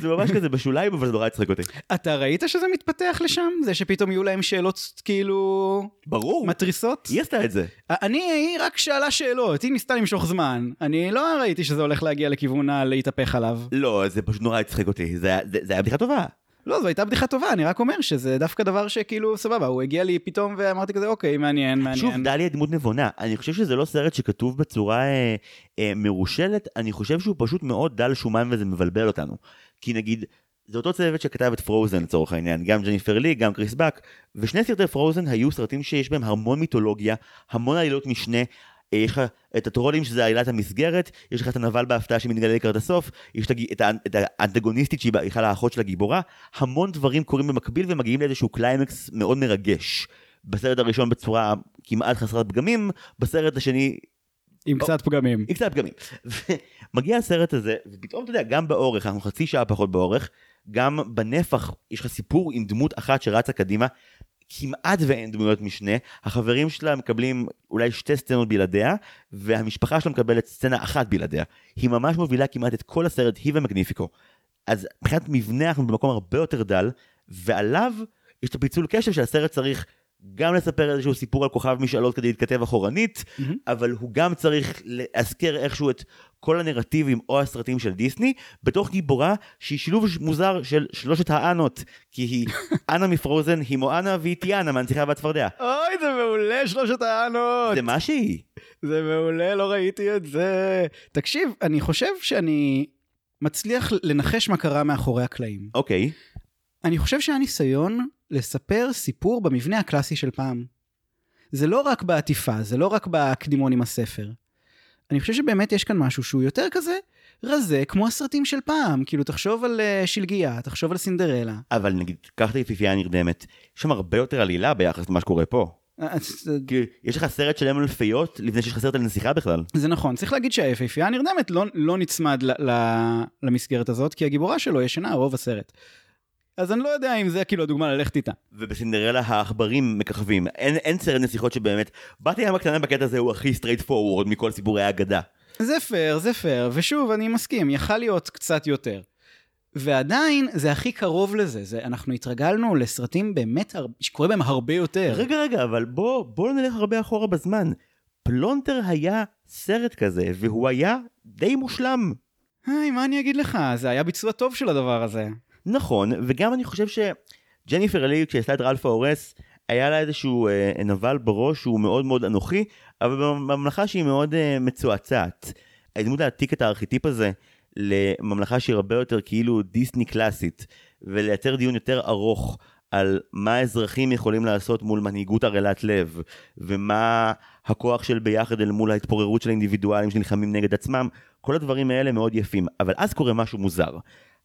זה ממש כזה בשוליים אבל זה נורא הצחיק אותי אתה ראית שזה מתפתח לשם? זה שפתאום יהיו להם שאלות כאילו ברור מתריסות? היא עשתה את זה אני, היא רק שאלה שאלות, היא ניסתה למשוך זמן. אני לא ראיתי שזה הולך להגיע לכיוון הלהתהפך עליו. לא זה פשוט נורא הצחיק אותי זה היה בדיחה טובה לא, זו הייתה בדיחה טובה, אני רק אומר שזה דווקא דבר שכאילו, סבבה, הוא הגיע לי פתאום ואמרתי כזה, אוקיי, מעניין, מעניין. שוב, דליה דמות נבונה. אני חושב שזה לא סרט שכתוב בצורה אה, אה, מרושלת, אני חושב שהוא פשוט מאוד דל שומן וזה מבלבל אותנו. כי נגיד, זה אותו צוות שכתב את פרוזן לצורך העניין, גם ג'ניפר לי, גם קריס באק, ושני סרטי פרוזן היו סרטים שיש בהם המון מיתולוגיה, המון עלילות משנה. יש לך את הטרולים שזה עלילת המסגרת, יש לך את הנבל בהפתעה שמתגלה לקראת הסוף, יש את האנטגוניסטית שהיא בכלל האחות של הגיבורה, המון דברים קורים במקביל ומגיעים לאיזשהו קליימקס מאוד מרגש. בסרט הראשון בצורה כמעט חסרת פגמים, בסרט השני עם קצת פגמים. עם קצת פגמים. ומגיע הסרט הזה, ופתאום אתה יודע, גם באורך, אנחנו חצי שעה פחות באורך, גם בנפח, יש לך סיפור עם דמות אחת שרצה קדימה, כמעט ואין דמויות משנה, החברים שלה מקבלים אולי שתי סצנות בלעדיה, והמשפחה שלה מקבלת סצנה אחת בלעדיה. היא ממש מובילה כמעט את כל הסרט, היא ומגניפיקו. אז מבחינת מבנה אנחנו במקום הרבה יותר דל, ועליו יש את הפיצול קשב שהסרט צריך גם לספר איזשהו סיפור על כוכב משאלות כדי להתכתב אחורנית, מהמם. אבל הוא גם צריך להזכיר איכשהו את כל הנרטיבים או הסרטים של דיסני, בתוך גיבורה שהיא שילוב מוזר של שלושת האנות, כי היא אנה מפרוזן, היא מואנה והיא טיאנה מהנציחה והצפרדע. אוי, זה מעולה, שלושת הענות. זה מה שהיא. זה מעולה, לא ראיתי את זה. תקשיב, אני חושב שאני מצליח לנחש מה קרה מאחורי הקלעים. אוקיי. אני חושב שהיה ניסיון לספר סיפור במבנה הקלאסי של פעם. זה לא רק בעטיפה, זה לא רק בקדימון עם הספר. אני חושב שבאמת יש כאן משהו שהוא יותר כזה רזה, כמו הסרטים של פעם. כאילו, תחשוב על uh, שלגיה, תחשוב על סינדרלה. אבל נגיד, קח את היפיפייה הנרדמת, יש שם הרבה יותר עלילה ביחס למה שקורה פה. אה, כי יש לך סרט שלם על פיות לפני שיש לך סרט על נסיכה בכלל. זה נכון, צריך להגיד שהיפהפייה הנרדמת לא, לא נצמד ל, ל, למסגרת הזאת, כי הגיבורה שלו ישנה רוב הסרט. אז אני לא יודע אם זה כאילו הדוגמה ללכת איתה. ובסינדרלה העכברים מככבים. אין, אין סרט נסיכות שבאמת, בת הים הקטנה בקטע הזה הוא הכי straightforward מכל סיפורי האגדה. זה פייר, זה פייר, ושוב, אני מסכים, יכל להיות קצת יותר. ועדיין, זה הכי קרוב לזה, זה, אנחנו התרגלנו לסרטים באמת, הר... שקורה בהם הרבה יותר. רגע רגע אבל בוא בוא נלך הרבה אחורה בזמן. פלונטר היה סרט כזה והוא היה די מושלם. היי, מה אני אגיד לך? זה היה ביצוע טוב של הדבר הזה. נכון וגם אני חושב שג'ניפר אלי כשעשתה את רלפה הורס היה לה איזשהו אה, נבל בראש שהוא מאוד מאוד אנוכי אבל בממלכה שהיא מאוד אה, מצועצעת. ההזדמנות להעתיק את הארכיטיפ הזה לממלכה שהיא הרבה יותר כאילו דיסני קלאסית ולייצר דיון יותר ארוך על מה האזרחים יכולים לעשות מול מנהיגות ערלת לב ומה הכוח של ביחד אל מול ההתפוררות של האינדיבידואלים שנלחמים נגד עצמם כל הדברים האלה מאוד יפים אבל אז קורה משהו מוזר.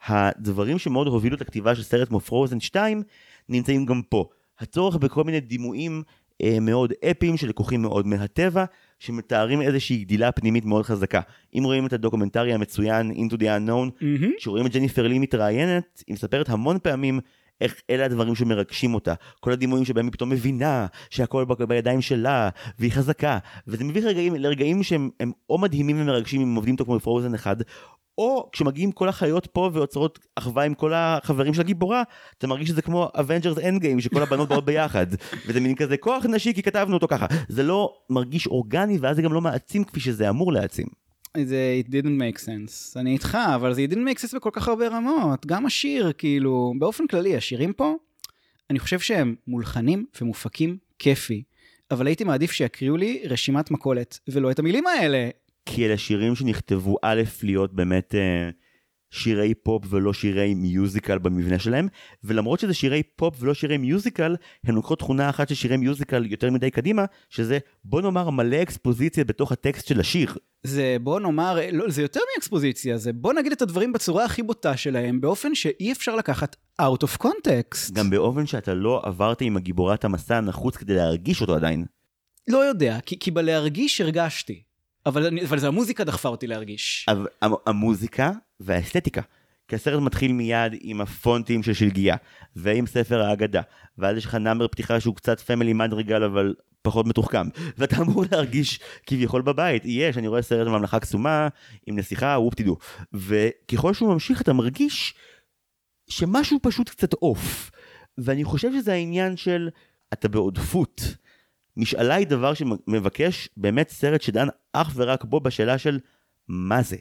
הדברים שמאוד הובילו את הכתיבה של סרט כמו פרוזן 2 נמצאים גם פה. הצורך בכל מיני דימויים אה, מאוד אפיים שלקוחים מאוד מהטבע שמתארים איזושהי גדילה פנימית מאוד חזקה. אם רואים את הדוקומנטרי המצוין Into the Unknown מהמם. כשרואים את ג'ניפר לי מתראיינת, היא מספרת המון פעמים איך אלה הדברים שמרגשים אותה. כל הדימויים שבהם היא פתאום מבינה שהכל בידיים שלה, והיא חזקה. וזה מביא לרגעים, לרגעים שהם הם או מדהימים ומרגשים אם עובדים איתו כמו בפרוזן אחד, או כשמגיעים כל החיות פה ויוצרות אחווה עם כל החברים של הגיבורה, אתה מרגיש שזה כמו אנד גיים, שכל הבנות באות ביחד. וזה מין כזה כוח נשי כי כתבנו אותו ככה. זה לא מרגיש אורגני ואז זה גם לא מעצים כפי שזה אמור להעצים. זה it didn't make sense. אני איתך, אבל זה it didn't make sense בכל כך הרבה רמות. גם השיר, כאילו, באופן כללי, השירים פה, אני חושב שהם מולחנים ומופקים כיפי. אבל הייתי מעדיף שיקריאו לי רשימת מכולת, ולא את המילים האלה. כי אלה שירים שנכתבו א' להיות באמת אה, שירי פופ ולא שירי מיוזיקל במבנה שלהם, ולמרות שזה שירי פופ ולא שירי מיוזיקל, הם לוקחות תכונה אחת של שירי מיוזיקל יותר מדי קדימה, שזה בוא נאמר מלא אקספוזיציה בתוך הטקסט של השיר. זה בוא נאמר, לא, זה יותר מאקספוזיציה, זה בוא נגיד את הדברים בצורה הכי בוטה שלהם, באופן שאי אפשר לקחת out of context. גם באופן שאתה לא עברת עם הגיבורת המסע הנחוץ כדי להרגיש אותו עדיין. לא יודע, כי, כי בלהרגיש הרגשתי. אבל, אני- אבל זה המוזיקה דחפה אותי להרגיש. המוזיקה והאסתטיקה. כי הסרט מתחיל מיד עם הפונטים של שלגיה, ועם ספר האגדה, ואז יש לך נאמר פתיחה שהוא קצת פמילי מדריגל אבל פחות מתוחכם, ואתה אמור להרגיש כביכול בבית, יש, אני רואה סרט ממלכה קסומה, עם נסיכה, וופ תדעו, וככל שהוא ממשיך אתה מרגיש שמשהו פשוט קצת עוף, ואני חושב שזה העניין של אתה בעודפות. משאלה היא דבר שמבקש באמת סרט שדן אך ורק בו בשאלה של מה זה.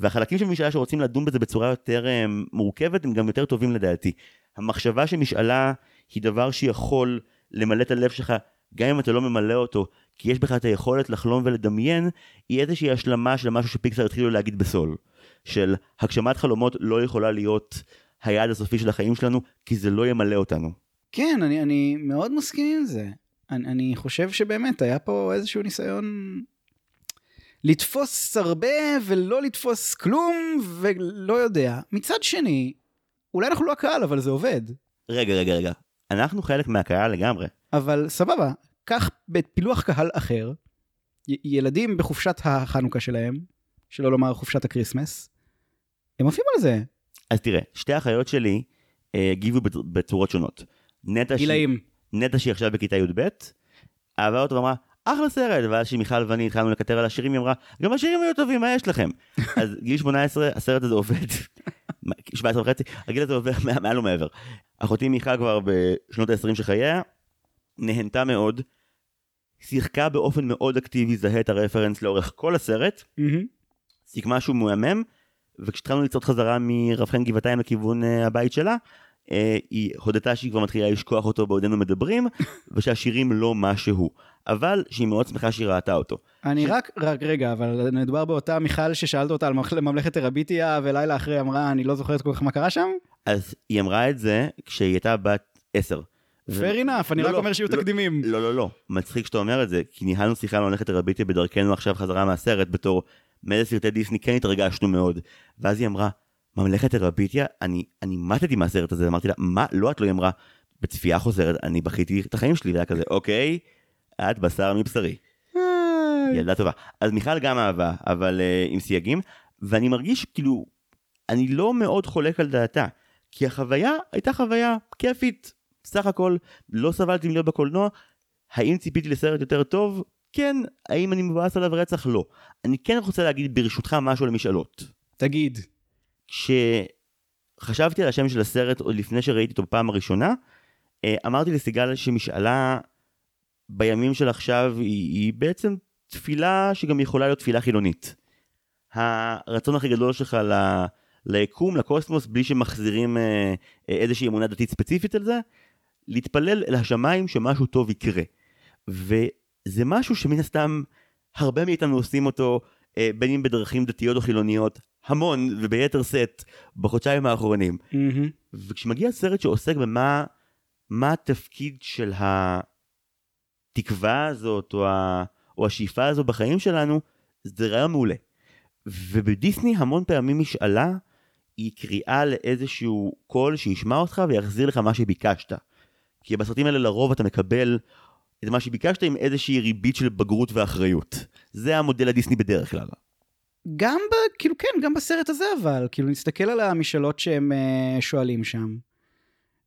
והחלקים של משאלה שרוצים לדון בזה בצורה יותר אה, מורכבת הם גם יותר טובים לדעתי. המחשבה שמשאלה היא דבר שיכול למלא את הלב שלך גם אם אתה לא ממלא אותו, כי יש בך את היכולת לחלום ולדמיין, היא איזושהי השלמה של משהו שפיקסר התחילו להגיד בסול. של הגשמת חלומות לא יכולה להיות היעד הסופי של החיים שלנו, כי זה לא ימלא אותנו. כן, אני, אני מאוד מסכים עם זה. אני, אני חושב שבאמת היה פה איזשהו ניסיון לתפוס הרבה ולא לתפוס כלום ולא יודע. מצד שני, אולי אנחנו לא הקהל אבל זה עובד. רגע, רגע, רגע. אנחנו חלק מהקהל לגמרי. אבל סבבה, קח בפילוח קהל אחר, י- ילדים בחופשת החנוכה שלהם, שלא לומר חופשת הקריסמס, הם עפים על זה. אז תראה, שתי האחיות שלי אה, הגיבו בצ- בצורות שונות. נטע, גילאים. נטע שהיא עכשיו בכיתה י"ב, אהבה אותו ואמרה, אחלה סרט, ואז שמיכל ואני התחלנו לקטר על השירים, היא אמרה, גם השירים היו טובים, מה יש לכם? אז גיל 18, הסרט הזה עובד, 17 וחצי, הגיל הזה עובר מע- מעל ומעבר. אחותי מיכל כבר בשנות ה-20 של חייה, נהנתה מאוד, שיחקה באופן מאוד אקטיבי, זהה את הרפרנס לאורך כל הסרט. סיכמה שהוא מהמם, וכשהתחלנו לצעוד חזרה מרב חן גבעתיים לכיוון uh, הבית שלה, היא הודתה שהיא כבר מתחילה לשכוח אותו בעודנו מדברים, ושהשירים לא משהו, אבל שהיא מאוד שמחה שהיא ראתה אותו. אני רק, רק רגע, אבל מדובר באותה מיכל ששאלת אותה על ממלכ- ממלכת תרביטיה, ולילה אחרי אמרה, אני לא זוכרת כל כך מה קרה שם? אז היא אמרה את זה כשהיא הייתה בת עשר. fair enough, אני לא, רק לא, אומר שיהיו לא, תקדימים. לא, לא, לא, מצחיק שאתה אומר את זה, כי ניהלנו שיחה על ממלכת תרביטיה בדרכנו עכשיו חזרה מהסרט בתור מאיזה סרטי דיסני כן התרגשנו מאוד. ואז היא אמרה, ממלכת תרביטיה, אני, אני מתתי מהסרט הזה, אמרתי לה, מה? לא את לא, אמרה, בצפייה חוזרת, אני בכיתי את החיים שלי, והיה כזה, אוקיי, את בשר מבשרי. ילדה טובה. אז מיכל גם אהבה, אבל uh, עם סייגים, ואני מרגיש כאילו, אני לא מאוד חולק על דעתה, כי החוויה הייתה חוויה כיפית, סך הכל, לא סבלתי מלהיות בקולנוע, האם ציפיתי לסרט יותר טוב? כן, האם אני מבואס עליו רצח? לא. אני כן רוצה להגיד ברשותך משהו למשאלות. תגיד. כשחשבתי על השם של הסרט עוד לפני שראיתי אותו בפעם הראשונה, אה, אמרתי לסיגל שמשאלה בימים של עכשיו היא, היא בעצם תפילה שגם יכולה להיות תפילה חילונית. הרצון הכי גדול שלך ל... ליקום, לקוסמוס, בלי שמחזירים אה, אה, איזושהי אמונה דתית ספציפית על זה, להתפלל אל השמיים שמשהו טוב יקרה. וזה משהו שמן הסתם הרבה מאיתנו עושים אותו, אה, בין אם בדרכים דתיות או חילוניות, המון וביתר שאת בחודשיים האחרונים. מהמם. וכשמגיע סרט שעוסק במה מה התפקיד של התקווה הזאת או, ה, או השאיפה הזו בחיים שלנו, זה רעיון מעולה. ובדיסני המון פעמים משאלה היא קריאה לאיזשהו קול שישמע אותך ויחזיר לך מה שביקשת. כי בסרטים האלה לרוב אתה מקבל את מה שביקשת עם איזושהי ריבית של בגרות ואחריות. זה המודל הדיסני בדרך כלל. גם ב... כאילו כן, גם בסרט הזה אבל, כאילו נסתכל על המשאלות שהם uh, שואלים שם.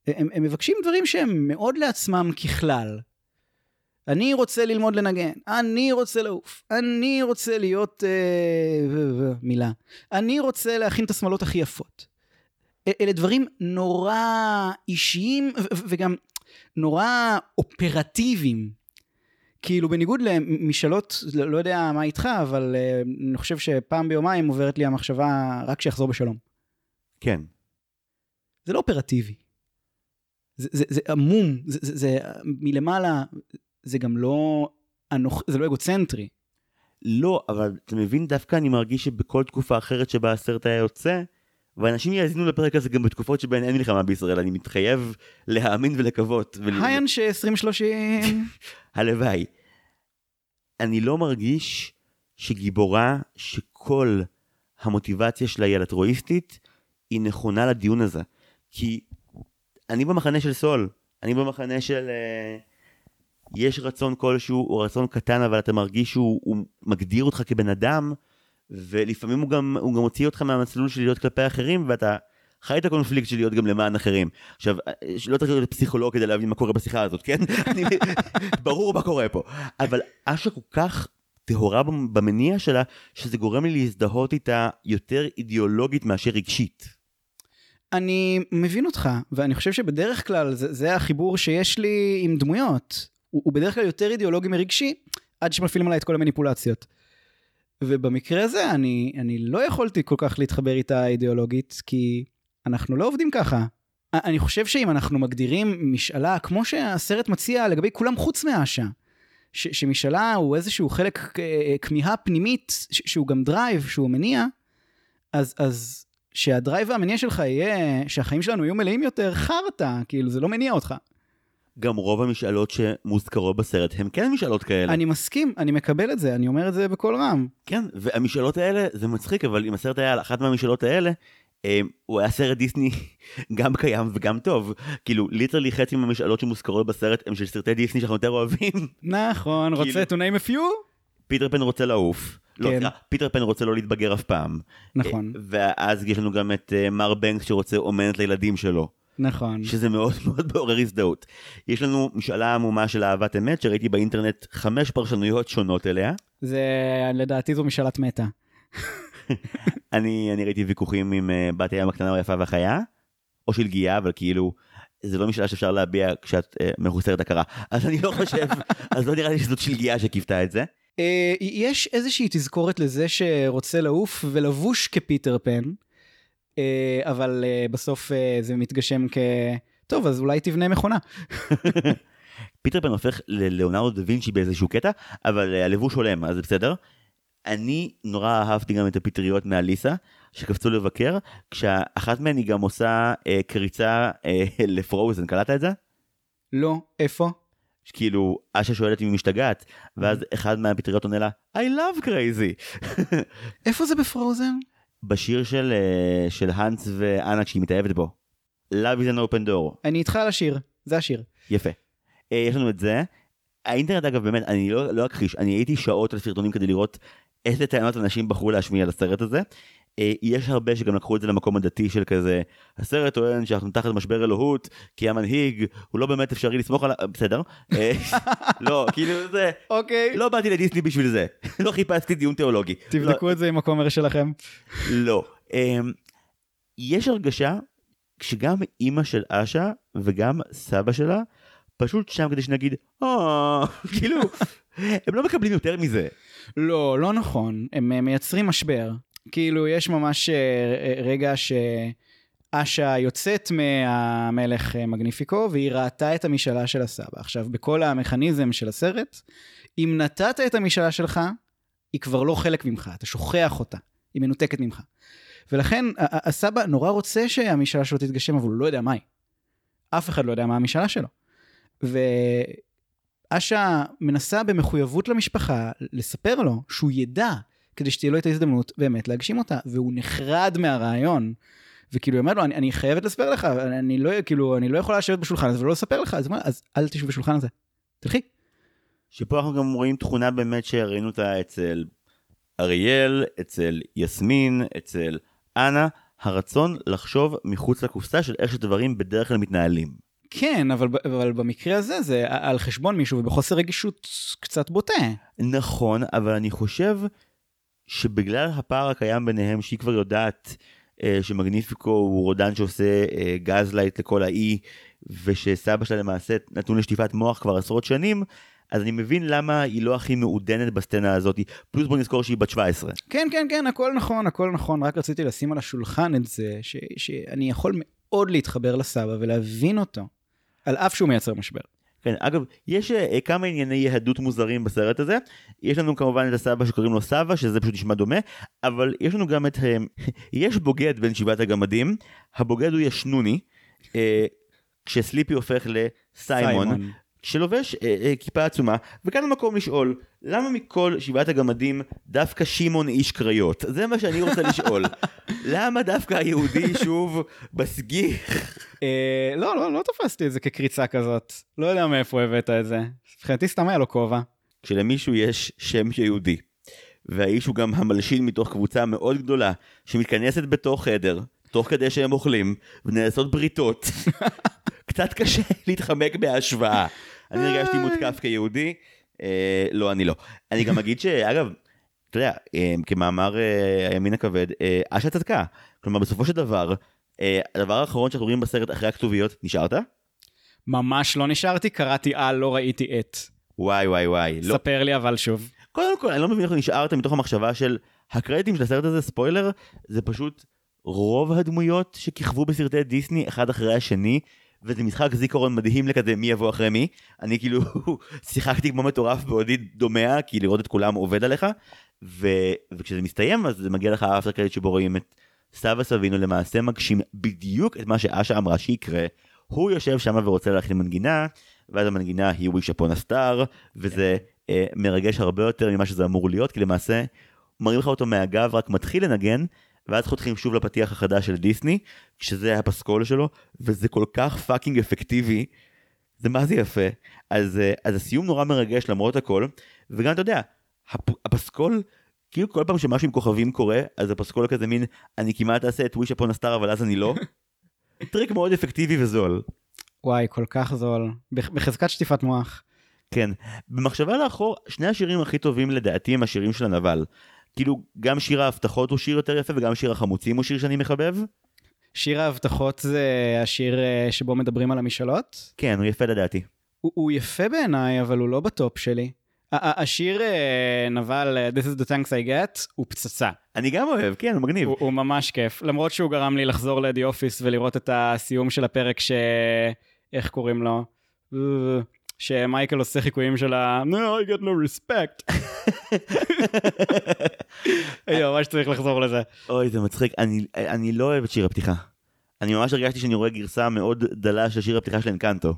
הם, הם מבקשים דברים שהם מאוד לעצמם ככלל. אני רוצה ללמוד לנגן, אני רוצה לעוף, אני רוצה להיות... אה, ו- ו- מילה. אני רוצה להכין את השמאלות הכי יפות. אלה דברים נורא אישיים ו- ו- וגם נורא אופרטיביים. כאילו בניגוד למשאלות, לא לא יודע מה איתך, אבל אה, אני חושב שפעם ביומיים עוברת לי המחשבה רק שיחזור בשלום. כן. זה לא אופרטיבי. זה, זה, זה עמום, זה, זה, זה מלמעלה, זה גם לא, אנוכ... זה לא אגוצנטרי. לא, אבל אתה מבין, דווקא אני מרגיש שבכל תקופה אחרת שבה הסרט היה יוצא, ואנשים יאזינו לפרק הזה גם בתקופות שבהן אין מלחמה בישראל, אני מתחייב להאמין ולקוות. ול... היי אנשי 2030. הלוואי. אני לא מרגיש שגיבורה שכל המוטיבציה שלה היא אלטרואיסטית, היא נכונה לדיון הזה. כי אני במחנה של סול, אני במחנה של... אה, יש רצון כלשהו, הוא רצון קטן, אבל אתה מרגיש שהוא הוא מגדיר אותך כבן אדם, ולפעמים הוא גם, הוא גם מוציא אותך מהמסלול של להיות כלפי אחרים, ואתה חי את הקונפליקט של להיות גם למען אחרים. עכשיו, לא צריך להיות פסיכולוג כדי להבין מה קורה בשיחה הזאת, כן? אני, ברור מה קורה פה. אבל אשה כל כך טהורה במניע שלה, שזה גורם לי להזדהות איתה יותר אידיאולוגית מאשר רגשית. אני מבין אותך, ואני חושב שבדרך כלל זה, זה החיבור שיש לי עם דמויות. הוא, הוא בדרך כלל יותר אידיאולוגי מרגשי, עד שמפעילים עליי את כל המניפולציות. ובמקרה הזה אני, אני לא יכולתי כל כך להתחבר איתה אידיאולוגית, כי אנחנו לא עובדים ככה. אני חושב שאם אנחנו מגדירים משאלה, כמו שהסרט מציע לגבי כולם חוץ מאשא, ש, שמשאלה הוא איזשהו חלק אה, כמיהה פנימית, ש, שהוא גם drive, שהוא מניע, אז, אז שה drive והמניע שלך יהיה, שהחיים שלנו יהיו מלאים יותר, חרטא, כאילו זה לא מניע אותך. גם רוב המשאלות שמוזכרות בסרט הן כן משאלות כאלה. אני מסכים, אני מקבל את זה, אני אומר את זה בקול רם. כן, והמשאלות האלה, זה מצחיק, אבל אם הסרט היה על אחת מהמשאלות האלה, אה, הוא היה סרט דיסני גם קיים וגם טוב. כאילו, literally חצי מהמשאלות שמוזכרות בסרט הם של סרטי דיסני שאנחנו יותר אוהבים. נכון, רוצה כאילו- to name a few? פיטר פן רוצה לעוף. לא, כן. סליחה, פיטר פן רוצה לא להתבגר אף פעם. נכון, אה, ואז יש לנו גם את אה, מר בנקס שרוצה אומנת לילדים שלו. נכון. שזה מאוד מאוד מעורר הזדהות. יש לנו משאלה עמומה של אהבת אמת שראיתי באינטרנט חמש פרשנויות שונות אליה. זה, לדעתי זו משאלת מטה. אני, אני ראיתי ויכוחים עם אה, בת הים הקטנה והיפה והחיה, או של גיאה, אבל כאילו, זה לא משאלה שאפשר להביע כשאת אה, מחוסרת הכרה. אז אני לא חושב, אז לא נראה לי שזאת של גיאה שקיוותה את זה. אה, יש איזושהי תזכורת לזה שרוצה לעוף ולבוש כפיטר פן, אבל אה, בסוף אה, זה מתגשם כ... טוב, אז אולי תבנה מכונה. פיטר פן הופך ללאונרדו דה וינצ'י באיזשהו קטע, אבל אה, הלבוש הולם, אז זה בסדר. אני נורא אהבתי גם את הפטריות מאליסה, שקפצו לבקר, כשאחת מהן היא גם עושה אה, קריצה אה, לפרוזן, קלטת את זה? לא, איפה? כאילו, אשה שואלת אם היא משתגעת, ואז אחד מהפטריות עונה לה, I love crazy. איפה זה בפרוזן? בשיר של, אה, של האנס ואנה כשהיא מתאהבת בו. Love is an open door. אני איתך על השיר, זה השיר. יפה. אה, יש לנו את זה. האינטרנט אגב באמת, אני לא, לא אכחיש, אני הייתי שעות על סרטונים כדי לראות איזה טענות אנשים בחרו להשמיע לסרט הזה. אה, יש הרבה שגם לקחו את זה למקום הדתי של כזה, הסרט טוען שאנחנו תחת משבר אלוהות, כי המנהיג הוא לא באמת אפשרי לסמוך עליו, בסדר. אה, לא, כאילו זה, אוקיי. לא באתי לדיסני בשביל זה, לא חיפשתי דיון תיאולוגי. תבדקו את זה עם הכומר שלכם. לא. אמ, יש הרגשה שגם אימא של אשה וגם סבא שלה פשוט שם כדי שנגיד, אה, כאילו, הם לא מקבלים יותר מזה. לא, לא נכון. הם אה, מייצרים משבר. כאילו, יש ממש אה, אה, רגע שאשה יוצאת מהמלך אה, מגניפיקו, והיא ראתה את המשאלה של הסבא. עכשיו, בכל המכניזם של הסרט, אם נתת את המשאלה שלך, היא כבר לא חלק ממך, אתה שוכח אותה, היא מנותקת ממך. ולכן, הסבא נורא רוצה שהמשאלה שלו תתגשם, אבל הוא לא יודע מהי. אף אחד לא יודע מה המשאלה שלו. ואשה מנסה במחויבות למשפחה לספר לו שהוא ידע, כדי שתהיה לו את ההזדמנות באמת להגשים אותה, והוא נחרד מהרעיון. וכאילו, היא אומרת לו, אני, אני חייבת לספר לך, אני לא, כאילו, אני לא יכולה לשבת בשולחן הזה ולא לספר לך, אז, אז אל תשב בשולחן הזה, תלכי. שפה אנחנו גם רואים תכונה באמת שראינו אותה אצל אריאל, אצל יסמין, אצל אנה, הרצון לחשוב מחוץ לקופסה של איך שדברים בדרך כלל מתנהלים. כן, אבל, אבל במקרה הזה זה על חשבון מישהו ובחוסר רגישות קצת בוטה. נכון, אבל אני חושב שבגלל הפער הקיים ביניהם שהיא כבר יודעת אה, שמגניפיקו הוא רודן שעושה אה, gaslight לכל האי ושסבא שלה למעשה נתון לשטיפת מוח כבר עשרות שנים אז אני מבין למה היא לא הכי מעודנת בסצנה הזאת. פלוס בוא נזכור שהיא בת 17 כן, כן, כן, הכל נכון, הכל נכון, רק רציתי לשים על השולחן את זה, ש, שאני יכול מאוד להתחבר לסבא ולהבין אותו, על אף שהוא מייצר משבר. כן, אגב, יש אה, כמה ענייני יהדות מוזרים בסרט הזה. יש לנו כמובן את הסבא שקוראים לו סבא, שזה פשוט נשמע דומה, אבל יש לנו גם את... אה, יש בוגד בין שבעת הגמדים, הבוגד הוא ישנוני, אה, כשסליפי הופך לסיימון, שלובש אה, אה, כיפה עצומה, וכאן המקום לשאול, למה מכל שבעת הגמדים דווקא שמעון איש קריות? זה מה שאני רוצה לשאול. למה דווקא היהודי שוב בסגיח? אה, לא, לא, לא תפסתי את זה כקריצה כזאת. לא יודע מאיפה הבאת את זה. מבחינתי סתם היה לו כובע. כשלמישהו יש שם יהודי, והאיש הוא גם המלשין מתוך קבוצה מאוד גדולה, שמתכנסת בתוך חדר, תוך כדי שהם אוכלים, ונעשות בריתות, קצת קשה להתחמק מההשוואה. אני הרגשתי מותקף כיהודי, אה, לא, אני לא. אני גם אגיד שאגב, אתה יודע, אה, כמאמר אה, הימין הכבד, אה, אשה צדקה. כלומר, בסופו של דבר, אה, הדבר האחרון שאנחנו רואים בסרט אחרי הכתוביות, נשארת? ממש לא נשארתי, קראתי על, לא ראיתי את. וואי וואי וואי. לא, ספר לי אבל שוב. קודם כל, אני לא מבין איך נשארת מתוך המחשבה של הקרדיטים של הסרט הזה, ספוילר, זה פשוט רוב הדמויות שכיכבו בסרטי דיסני אחד אחרי השני, וזה משחק זיכרון מדהים לכזה מי יבוא אחרי מי. אני כאילו שיחקתי כמו מטורף בעודי דומע, כי לראות את כולם עובד עליך, ו... וכשזה מסתיים אז זה מגיע לך האפטר קרדיט שבו רואים את סבא סבינו למעשה מגשים בדיוק את מה שאשה אמרה שיקרה. הוא יושב שם ורוצה ללכת למנגינה, ואז המנגינה היא wish upon a וזה אה, מרגש הרבה יותר ממה שזה אמור להיות, כי למעשה מראים לך אותו מהגב, רק מתחיל לנגן, ואז חותכים שוב לפתיח החדש של דיסני, שזה הפסקול שלו, וזה כל כך fucking אפקטיבי, זה מה זה יפה. אז, אה, אז הסיום נורא מרגש למרות הכל, וגם אתה יודע, הפ, הפסקול, כאילו כל פעם שמשהו עם כוכבים קורה, אז הפסקול כזה מין, אני כמעט אעשה את wish upon a star, אבל אז אני לא. טריק מאוד אפקטיבי וזול. וואי, כל כך זול. בח- בחזקת שטיפת מוח. כן, במחשבה לאחור, שני השירים הכי טובים לדעתי הם השירים של הנבל. כאילו, גם שיר ההבטחות הוא שיר יותר יפה, וגם שיר החמוצים הוא שיר שאני מחבב. שיר ההבטחות זה השיר אה, שבו מדברים על המשאלות. כן, הוא יפה לדעתי. הוא, הוא יפה בעיניי, אבל הוא לא בטופ שלי. השיר אה, נבל אה, This is the thanks I get הוא פצצה. אני גם אוהב, כן, הוא מגניב. הוא, הוא ממש כיף. למרות שהוא גרם לי לחזור לדי אופיס ולראות את הסיום של הפרק ש... איך קוראים לו? שמייקל עושה חיקויים של ה... No, I get no respect. אני ממש צריך לחזור לזה. אוי, זה מצחיק. אני, אני לא אוהב את שיר הפתיחה. אני ממש הרגשתי שאני רואה גרסה מאוד דלה של שיר הפתיחה של אנקנטו.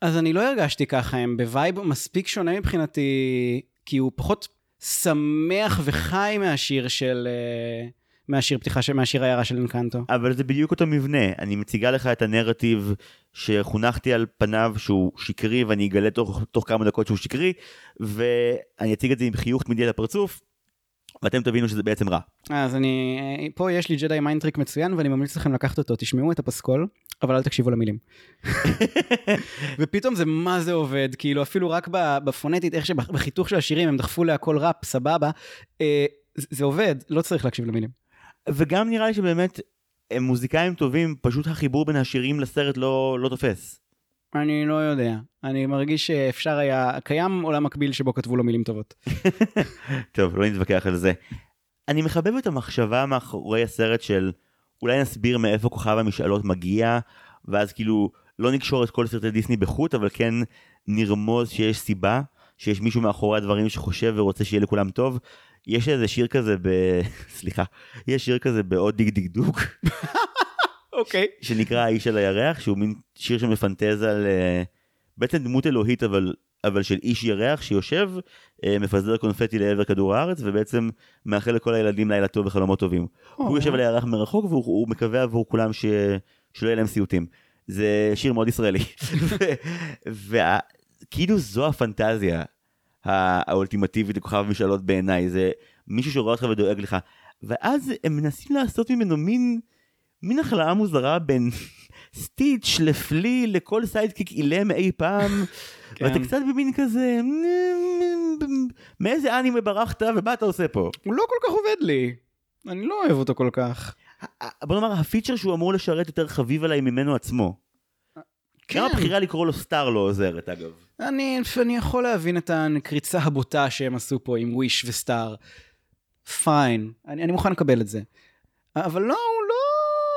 אז אני לא הרגשתי ככה, הם ב vibe מספיק שונה מבחינתי, כי הוא פחות שמח וחי מהשיר של... אה, מהשיר פתיחה, מהשיר העיירה של אנקנטו. אבל זה בדיוק אותו מבנה. אני מציגה לך את הנרטיב שחונכתי על פניו שהוא שקרי, ואני אגלה תוך, תוך כמה דקות שהוא שקרי, ואני אציג את זה עם חיוך תמידי על הפרצוף, ואתם תבינו שזה בעצם רע. אז אני... פה יש לי Jedi mind trick מצוין, ואני ממליץ לכם לקחת אותו. תשמעו את הפסקול, אבל אל תקשיבו למילים. ופתאום זה מה זה עובד, כאילו אפילו רק בפונטית, איך שבחיתוך של השירים הם דחפו להכל ראפ, סבבה. אה, זה עובד, לא צריך להקשיב למילים. וגם נראה לי שבאמת הם מוזיקאים טובים, פשוט החיבור בין השירים לסרט לא, לא תופס. אני לא יודע. אני מרגיש שאפשר היה... קיים עולם מקביל שבו כתבו לו מילים טובות. טוב, לא נתווכח על זה. אני מחבב את המחשבה מאחורי הסרט של אולי נסביר מאיפה כוכב המשאלות מגיע, ואז כאילו לא נקשור את כל סרטי דיסני בחוט, אבל כן נרמוז שיש סיבה, שיש מישהו מאחורי הדברים שחושב ורוצה שיהיה לכולם טוב. יש איזה שיר כזה ב... סליחה, יש שיר כזה בעוד דיג דיג דוק, אוקיי. שנקרא האיש על הירח, שהוא מין שיר שמפנטז על אה, בעצם דמות אלוהית אבל, אבל של איש ירח שיושב, אה, מפזר קונפטי לעבר כדור הארץ ובעצם מאחל לכל הילדים לילה טוב וחלומות טובים. הוא יושב על הירח מרחוק והוא הוא מקווה עבור כולם ש... שלא יהיה להם סיוטים. זה שיר מאוד ישראלי. וכאילו זו הפנטזיה האולטימטיבית לכוכב המשאלות בעיניי, זה מישהו שרואה אותך ודואג לך. ואז הם מנסים לעשות ממנו מין, מין הכלאה מוזרה בין סטיץ' לפלי לכל sidekick אילם אי פעם. כן. ואתה קצת במין כזה, מאיזה אנימה ברחת ומה אתה עושה פה? הוא לא כל כך עובד לי. אני לא אוהב אותו כל כך. בוא נאמר הפיצ'ר שהוא אמור לשרת יותר חביב עליי ממנו עצמו. כן. גם הבחירה לקרוא לו סטאר לא עוזרת אגב. אני, אני יכול להבין את הקריצה הבוטה שהם עשו פה עם wish ו star. Fine, אני, אני מוכן לקבל את זה. אבל לא, הוא לא,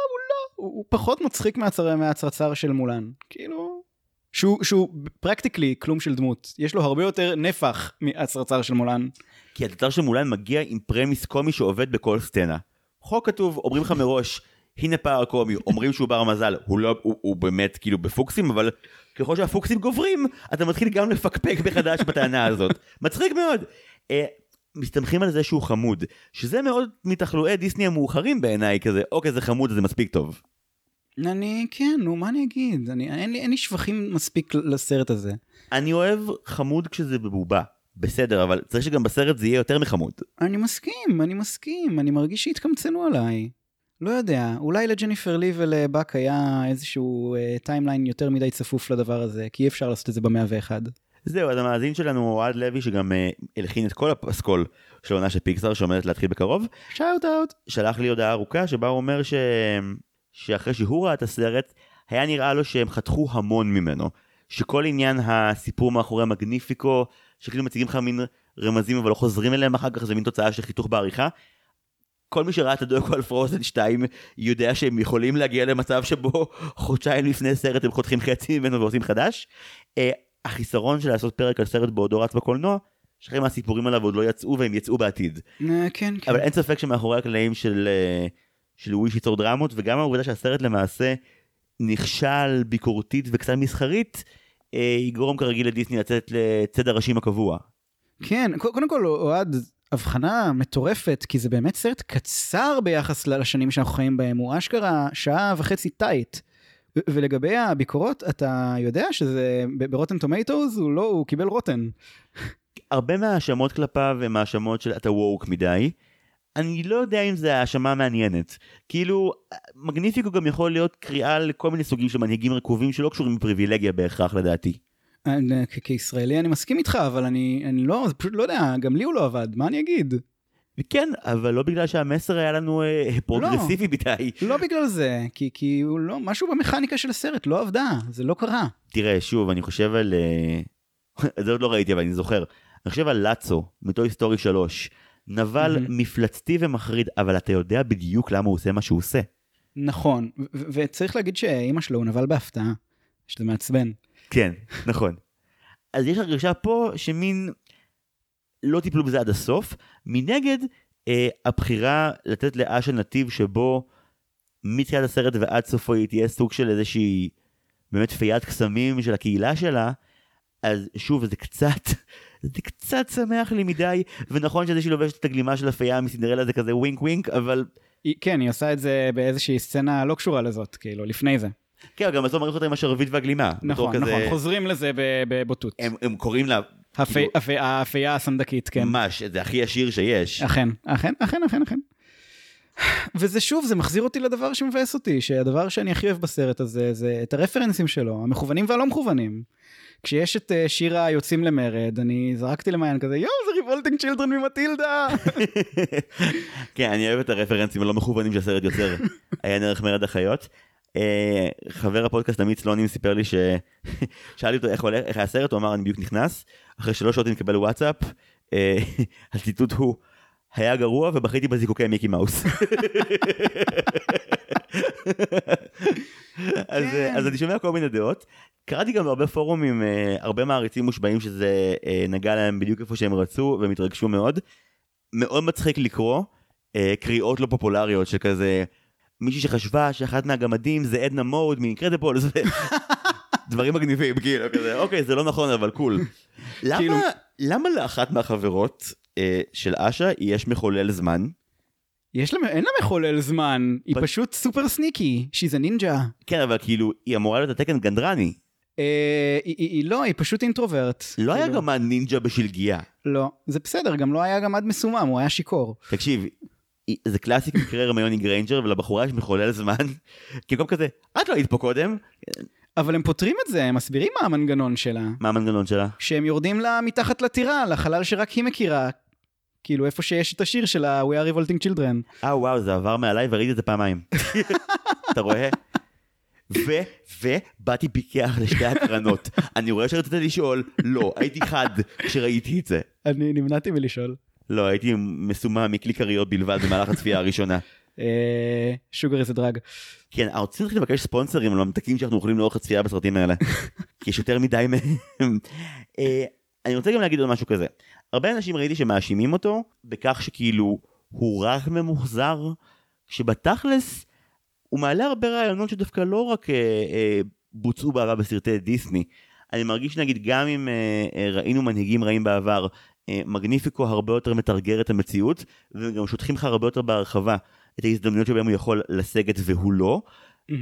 הוא לא, הוא, הוא פחות מצחיק מהצר, מהצרצר של מולן. כאילו, שהוא, שהוא practically כלום של דמות. יש לו הרבה יותר נפח מהצרצר של מולן. כי הצרצר של מולן מגיע עם premise קומי שעובד בכל סצנה. חוק כתוב, אומרים לך מראש, הנה פער קומי, אומרים שהוא בר מזל, הוא לא, הוא, הוא באמת כאילו בפוקסים, אבל ככל שהפוקסים גוברים, אתה מתחיל גם לפקפק מחדש בטענה הזאת. מצחיק מאוד. אה, מסתמכים על זה שהוא חמוד, שזה מאוד מתחלואי דיסני המאוחרים בעיניי, כזה, אוקיי זה חמוד זה מספיק טוב. אני, כן, נו, מה אני אגיד? אני, אין, לי, אין לי שבחים מספיק לסרט הזה. אני אוהב חמוד כשזה בבובה, בסדר, אבל צריך שגם בסרט זה יהיה יותר מחמוד. אני מסכים, אני מסכים, אני מרגיש שהתקמצנו עליי. לא יודע, אולי לג'ניפר לי ולבאק היה איזשהו אה, timeline יותר מדי צפוף לדבר הזה, כי אי אפשר לעשות את זה במאה ואחד. זהו, אז המאזין שלנו אוהד לוי, שגם אה, הלחין את כל הפסקול של העונה של פיקסאר, שעומדת להתחיל בקרוב, Shout out. שלח לי הודעה ארוכה שבה הוא אומר ש... שאחרי שהוא ראה את הסרט, היה נראה לו שהם חתכו המון ממנו. שכל עניין הסיפור מאחורי המגניפיקו, שכאילו מציגים לך מין רמזים אבל לא חוזרים אליהם אחר כך, זה מין תוצאה של חיתוך בעריכה. כל מי שראה את הדוקו על פרוזן 2 יודע שהם יכולים להגיע למצב שבו חודשיים לפני סרט הם חותכים חצי ממנו ועושים חדש. אה, החיסרון של לעשות פרק על סרט בעודו רץ בקולנוע, שחלק מהסיפורים עליו עוד לא יצאו והם יצאו בעתיד. אה, כן, כן. אבל אין ספק שמאחורי הקלעים של, אה, של וויש ייצור דרמות, וגם העובדה שהסרט למעשה נכשל ביקורתית וקצת מסחרית, יגרום כרגיל לדיסני לצאת לצד הראשים הקבוע. כן, קודם כל, אוהד, הבחנה מטורפת, כי זה באמת סרט קצר ביחס לשנים שאנחנו חיים בהם, הוא אשכרה שעה וחצי טייט. ולגבי הביקורות, אתה יודע שזה ברוטן טומטוס, הוא לא, הוא קיבל רוטן. הרבה מההאשמות כלפיו הם האשמות של אתה ווק מדי. אני לא יודע אם זה האשמה מעניינת. כאילו, מגניפיקו גם יכול להיות קריאה לכל מיני סוגים של מנהיגים רקובים שלא קשורים בפריבילגיה בהכרח לדעתי. אני- כ- כישראלי אני מסכים איתך, אבל אני, אני לא, זה פשוט לא יודע, גם לי הוא לא עבד, מה אני אגיד? וכן, אבל לא בגלל שהמסר היה לנו אה, פרוגרסיבי מדי. לא בגלל זה, כי, כי הוא לא, משהו במכניקה של הסרט לא עבדה, זה לא קרה. תראה, שוב, אני חושב על... אה, זה עוד לא ראיתי, אבל אני זוכר. אני חושב על לאצו, מטוי סטורי 3. נבל מהמם. מפלצתי ומחריד, אבל אתה יודע בדיוק למה הוא עושה מה שהוא עושה. נכון, ו- ו- וצריך להגיד שאימא שלו הוא נבל בהפתעה, שזה מעצבן. כן, נכון. אז יש הרגשה פה שמין לא טיפלו בזה עד הסוף. מנגד, אה, הבחירה לתת לאשה נתיב שבו מתחילת הסרט ועד סופו היא תהיה סוג של איזושהי באמת פיית קסמים של הקהילה שלה, אז שוב זה קצת, זה קצת שמח לי מדי, ונכון שזה שהיא לובשת את הגלימה של הפייה מסינדרלה זה כזה ווינק ווינק, אבל היא, כן, היא עושה את זה באיזושהי סצנה לא קשורה לזאת, כאילו, לפני זה. כן, גם בסוף מראים אותה עם השרביט והגלימה. נכון, נכון, חוזרים לזה בבוטות. הם, הם קוראים לה הפי- כאילו- האפייה הסנדקית, כן. ממש, זה הכי עשיר שיש. אכן, אכן, אכן, אכן, אכן. וזה שוב, זה מחזיר אותי לדבר שמבאס אותי, שהדבר שאני הכי אוהב בסרט הזה, זה את הרפרנסים שלו, המכוונים והלא מכוונים. כשיש את אה, שיר היוצאים למרד, אני זרקתי למעיין כזה, יואו, זה Revolting Children ממטילדה. כן, אני אוהב את הרפרנסים הלא מכוונים שהסרט יוצר. היה נערך מרד החיות. אה, חבר הפודקאסט עמית סלונים סיפר לי ש... שאלתי אותו איך הולך, איך היה הסרט, הוא אמר אני בדיוק נכנס, אחרי שלוש שעות אני מקבל וואטסאפ, אה, הציטוט הוא, היה גרוע ובכיתי בזיקוקי מיקי מאוס. אז, כן. אה, אז אני שומע כל מיני דעות. קראתי גם בהרבה פורומים, הרבה מעריצים מושבעים שזה נגע להם בדיוק איפה שהם רצו והם התרגשו מאוד. מאוד מצחיק לקרוא קריאות לא פופולריות שכזה מישהי שחשבה שאחת מהגמדים זה עדנה מוד מאינקרדיבולס דברים מגניבים כאילו כזה אוקיי זה לא נכון אבל קול. למה כאילו- למה לאחת מהחברות אה, של אשה יש מחולל זמן יש לה, אין לה מחולל זמן, היא אבל- פשוט super sneaky, שהיא נינג'ה. כן אבל כאילו היא אמורה להיות התקן גנדרני אה, היא, היא, היא לא, היא פשוט introvert. לא היה כאילו, גם הנינג'ה בשלגיה לא, זה בסדר, גם לא היה גמד מסומם, הוא היה שיכור. תקשיב. זה classic מקרה הרמיוני גריינג'ר ולבחורה יש מחולל זמן כי כל כזה את לא היית פה קודם אבל הם פותרים את זה, הם מסבירים מה המנגנון שלה. מה המנגנון שלה כשהם יורדים לה מתחת לטירה, לחלל שרק היא מכירה. כאילו איפה שיש את השיר של ה- We are revolting children. אה וואו זה עבר מעליי וראיתי את זה פעמיים. אתה רואה? ו, ובאתי פיקח לשתי הקרנות. אני רואה שרצית לשאול, לא, הייתי חד כשראיתי את זה. אני נמנעתי מלשאול. לא, הייתי מסומם מכלי כריות בלבד במהלך הצפייה הראשונה. שוגר איזה דרג. כן, אנחנו צריכים להתחיל לבקש ספונסרים לממתקים שאנחנו אוכלים לאורך הצפייה בסרטים האלה. כי יש יותר מדי מהם. אה, אני רוצה גם להגיד עוד משהו כזה. הרבה אנשים ראיתי שמאשימים אותו בכך שכאילו הוא רך ממוחזר, שבתכלס הוא מעלה הרבה רעיונות שדווקא לא רק אה, אה, בוצעו בעבר בסרטי דיסני. אני מרגיש נגיד גם אם אה, אה, ראינו מנהיגים רעים בעבר, אה, מגניפיקו הרבה יותר מתרגר את המציאות, וגם שוטחים לך הרבה יותר בהרחבה את ההזדמנויות שבהם הוא יכול לסגת והוא לא.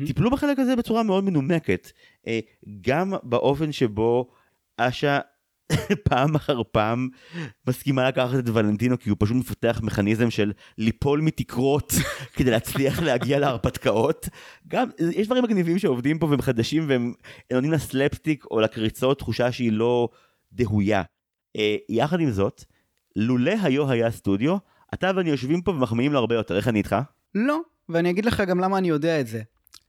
טיפלו בחלק הזה בצורה מאוד מנומקת. אה, גם באופן שבו אשה פעם אחר פעם מסכימה לקחת את ולנטינו כי הוא פשוט מפתח מכניזם של ליפול מתקרות כדי להצליח להגיע להרפתקאות. גם יש דברים מגניבים שעובדים פה והם חדשים והם נותנים לסלפסטיק או לקריצות תחושה שהיא לא דהויה. אה, יחד עם זאת, לולא היו היה סטודיו, אתה ואני יושבים פה ומחמיאים לו הרבה יותר, איך אני איתך? לא, ואני אגיד לך גם למה אני יודע את זה.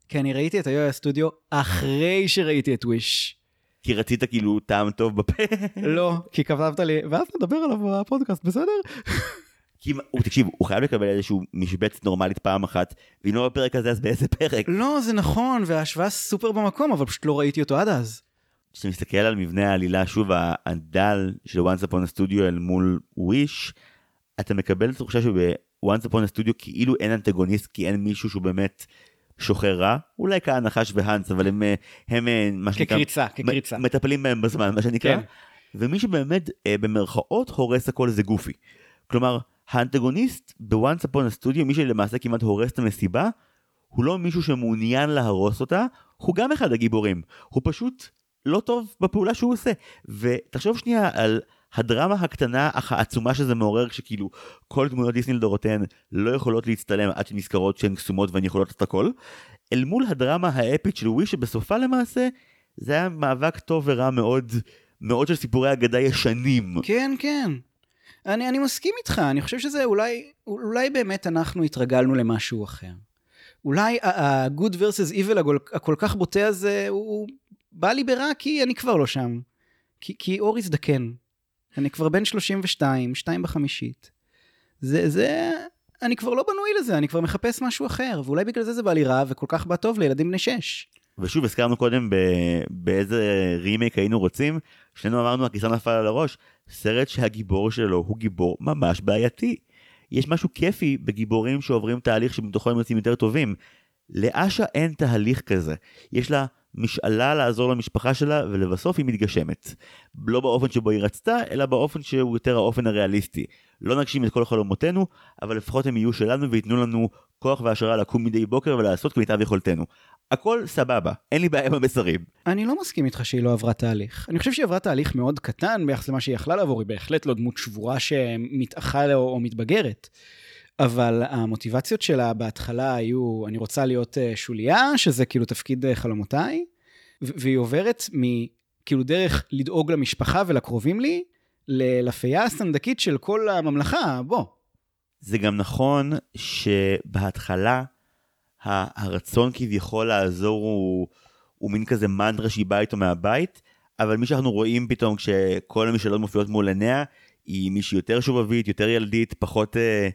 כי אני ראיתי את היו סטודיו אחרי שראיתי את וויש. כי רצית כאילו טעם טוב בפה. לא, כי כתבת לי, ואז נדבר עליו בפודקאסט, בסדר? כי הוא, תקשיב, הוא חייב לקבל איזשהו משבצת נורמלית פעם אחת, ואם לא בפרק הזה אז באיזה פרק? לא, זה נכון, וההשוואה סופר במקום, אבל פשוט לא ראיתי אותו עד אז. כשאתה מסתכל על מבנה העלילה, שוב, הדל של once upon a studio אל מול wish, אתה מקבל את התחושה שב-once upon a studio כאילו אין אנטגוניסט, כי אין מישהו שהוא באמת שוחר רע, אולי כהנחש והאנס, אבל הם, אה, הם אה, מה שנקרא, כקריצה, כקריצה. מטפלים בהם בזמן, מה שנקרא. כן. ומי שבאמת אה, במרכאות הורס הכל זה גופי. כלומר, האנטגוניסט ב-once upon a studio, מי שלמעשה כמעט הורס את המסיבה, הוא לא מישהו שמעוניין להרוס אותה, הוא גם אחד הגיבורים. הוא פשוט לא טוב בפעולה שהוא עושה. ותחשוב שנייה על הדרמה הקטנה אך העצומה שזה מעורר כשכאילו כל דמויות דיסני לדורותיהן לא יכולות להצטלם עד שנזכרות שהן קסומות והן יכולות את הכל. אל מול הדרמה האפית של ווי שבסופה למעשה זה היה מאבק טוב ורע מאוד מאוד של סיפורי אגדה ישנים. כן, כן. אני, אני מסכים איתך, אני חושב שזה אולי, אולי באמת אנחנו התרגלנו למשהו אחר. אולי ה-good versus evil הכל, כך בוטה הזה, הוא בא לי ברע כי אני כבר לא שם. כי, כי אור הזדקן. אני כבר בן 32, שתיים בחמישית. זה, זה, אני כבר לא בנוי לזה, אני כבר מחפש משהו אחר, ואולי בגלל זה זה בא לי רע, וכל כך בא טוב לילדים בני שש. ושוב הזכרנו קודם ב... באיזה רימייק היינו רוצים, שנינו אמרנו הכיסא נפל על הראש, סרט שהגיבור שלו הוא גיבור ממש בעייתי. יש משהו כיפי בגיבורים שעוברים תהליך שבתוכו הם יוצאים יותר טובים. לאשה אין תהליך כזה. יש לה משאלה לעזור למשפחה שלה ולבסוף היא מתגשמת. לא באופן שבו היא רצתה, אלא באופן שהוא יותר האופן הריאליסטי. לא נגשים את כל חלומותינו, אבל לפחות הם יהיו שלנו וייתנו לנו כוח והשראה לקום מדי בוקר ולעשות כמיטב יכולתנו. הכל סבבה, אין לי בעיה עם המסרים. אני לא מסכים איתך שהיא לא עברה תהליך. אני חושב שהיא עברה תהליך מאוד קטן ביחס למה שהיא יכלה לעבור, היא בהחלט לא דמות שבורה שמתאחה או, מתבגרת. אבל המוטיבציות שלה בהתחלה היו, אני רוצה להיות אה, שוליה, שזה כאילו תפקיד אה, חלומותיי, והיא עוברת מ... כאילו דרך לדאוג למשפחה ולקרובים לי, לפייה הסנדקית של כל הממלכה, בוא. זה גם נכון שבהתחלה הרצון כביכול לעזור הוא, הוא מין כזה מנטרה שהיא באה איתו מהבית, אבל מי שאנחנו רואים פתאום כשכל המשאלות מופיעות מול עיניה, היא מישהי יותר שובבית, יותר ילדית, פחות אה,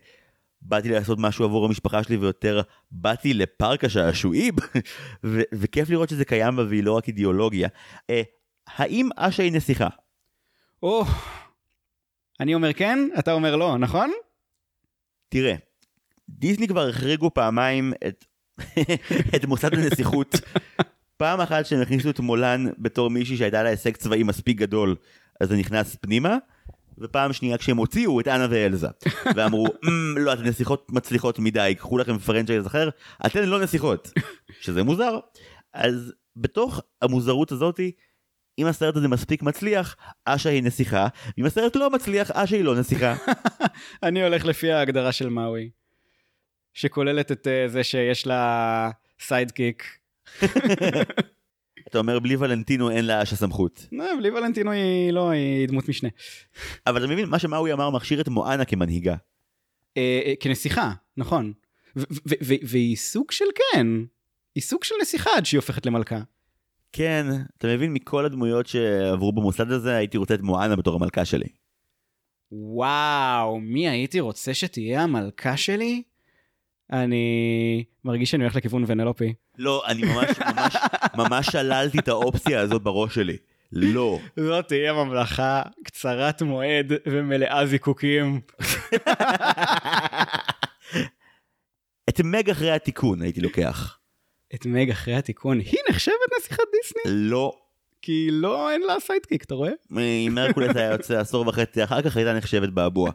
באתי לעשות משהו עבור המשפחה שלי ויותר באתי לפארק השעשועים, ו- וכיף לראות שזה קיים בה והיא לא רק אידיאולוגיה. אה, האם אשה היא נסיכה? או, אני אומר כן, אתה אומר לא, נכון? תראה, דיסני כבר החריגו פעמיים את, את מוסד הנסיכות. פעם אחת שהם הכניסו את מולן בתור מישהי שהייתה לה הישג צבאי מספיק גדול, אז זה נכנס פנימה, ופעם שנייה כשהם הוציאו את אנה ואלזה, ואמרו, "אמ, לא, אתן נסיכות מצליחות מדי, קחו לכם franchise אחר, אתן לא נסיכות, שזה מוזר. אז בתוך המוזרות הזאתי, אם הסרט הזה מספיק מצליח, אשה היא נסיכה, ואם הסרט לא מצליח, אשה היא לא נסיכה. אני הולך לפי ההגדרה של מאווי, שכוללת את אה, זה שיש לה sidekick. אתה אומר בלי ולנטינו אין לאשה סמכות. לא, בלי ולנטינו היא לא, היא דמות משנה. אבל אתה מבין, מה שמאוי אמר מכשיר את מואנה כמנהיגה. אה, אה, כנסיכה, נכון. והיא סוג של כן, היא סוג של נסיכה עד שהיא הופכת למלכה. כן, אתה מבין, מכל הדמויות שעברו במוסד הזה, הייתי רוצה את מואנה בתור המלכה שלי. וואו, מי הייתי רוצה שתהיה המלכה שלי? אני מרגיש שאני הולך לכיוון ונלופי. לא, אני ממש, ממש, ממש שללתי את האופציה הזאת בראש שלי. לא. זאת תהיה ממלכה קצרת מועד ומלאה זיקוקים. את מג אחרי התיקון הייתי לוקח. את מג אחרי התיקון, היא נחשבת נסיכת דיסני? לא. כי לא, אין לה sidekick, אתה רואה? אם הרקולס היה יוצא עשור וחצי אחר כך הייתה נחשבת באבוע.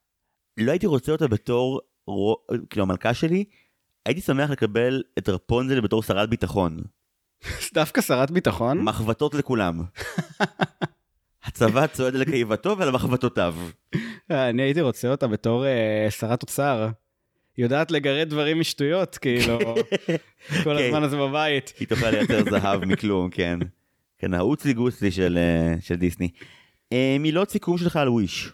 לא הייתי רוצה אותה בתור, רו- כאילו המלכה שלי, הייתי שמח לקבל את רפונזל בתור שרת ביטחון. דווקא שרת ביטחון? מחבטות לכולם. הצבא צועד על קיבתו ועל מחבטותיו. אני הייתי רוצה אותה בתור אה, שרת אוצר. יודעת לגרד דברים משטויות, כאילו, כל כן. הזמן הזה בבית. היא תוכל לייצר זהב מכלום, כן. כן, האוצלי גוסלי של, אה, של דיסני. אה, מילות סיכום שלך על Wish.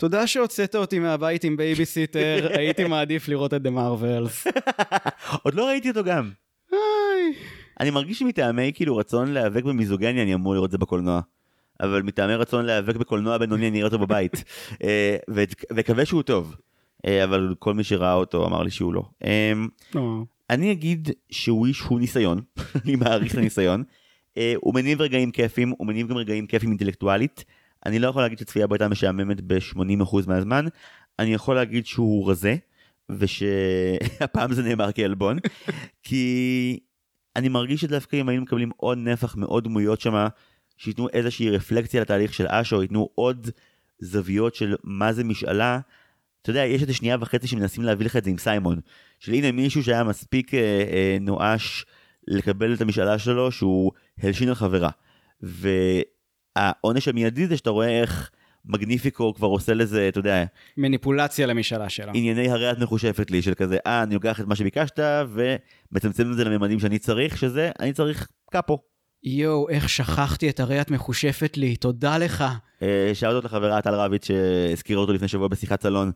תודה שהוצאת אותי מהבית עם בייביסיטר, הייתי מעדיף לראות את The Marvels. עוד לא ראיתי אותו גם. אני מרגיש שמטעמי כאילו רצון להיאבק במיזוגניה אני אמור לראות את זה בקולנוע. אבל מטעמי רצון להיאבק בקולנוע בינוני אני אראה אותו בבית. אה, ואקווה שהוא טוב. אה, אבל כל מי שראה אותו אמר לי שהוא לא. אה, אני אגיד ש Wish הוא ניסיון, אני מעריך את הניסיון. הוא מניב רגעים כיפים, הוא מניב גם רגעים כיפים אינטלקטואלית. אני לא יכול להגיד שצפייה בו הייתה משעממת ב-80% מהזמן, אני יכול להגיד שהוא רזה, ושהפעם זה נאמר כעלבון, כי אני מרגיש שדווקא אם היינו מקבלים עוד נפח מעוד דמויות שמה, שייתנו איזושהי רפלקציה לתהליך של אשו, ייתנו עוד זוויות של מה זה משאלה. אתה יודע, יש את השנייה וחצי שמנסים להביא לך את זה עם סיימון. של הנה מישהו שהיה מספיק אה, אה, נואש לקבל את המשאלה שלו, שהוא הלשין על חברה. והעונש המיידי זה שאתה רואה איך מגניפיקו כבר עושה לזה, אתה יודע, מניפולציה למשאלה שלו. ענייני הרי את מחושפת לי, של כזה, אה, אני לוקח את מה שביקשת, ומצמצם את זה לממדים שאני צריך, שזה, אני צריך קאפו. יואו, איך שכחתי את הרי את מחושפת לי, תודה לך. אה, שאלת לחברה טל רביץ שהזכירה אותו לפני שבוע בשיחת סלון.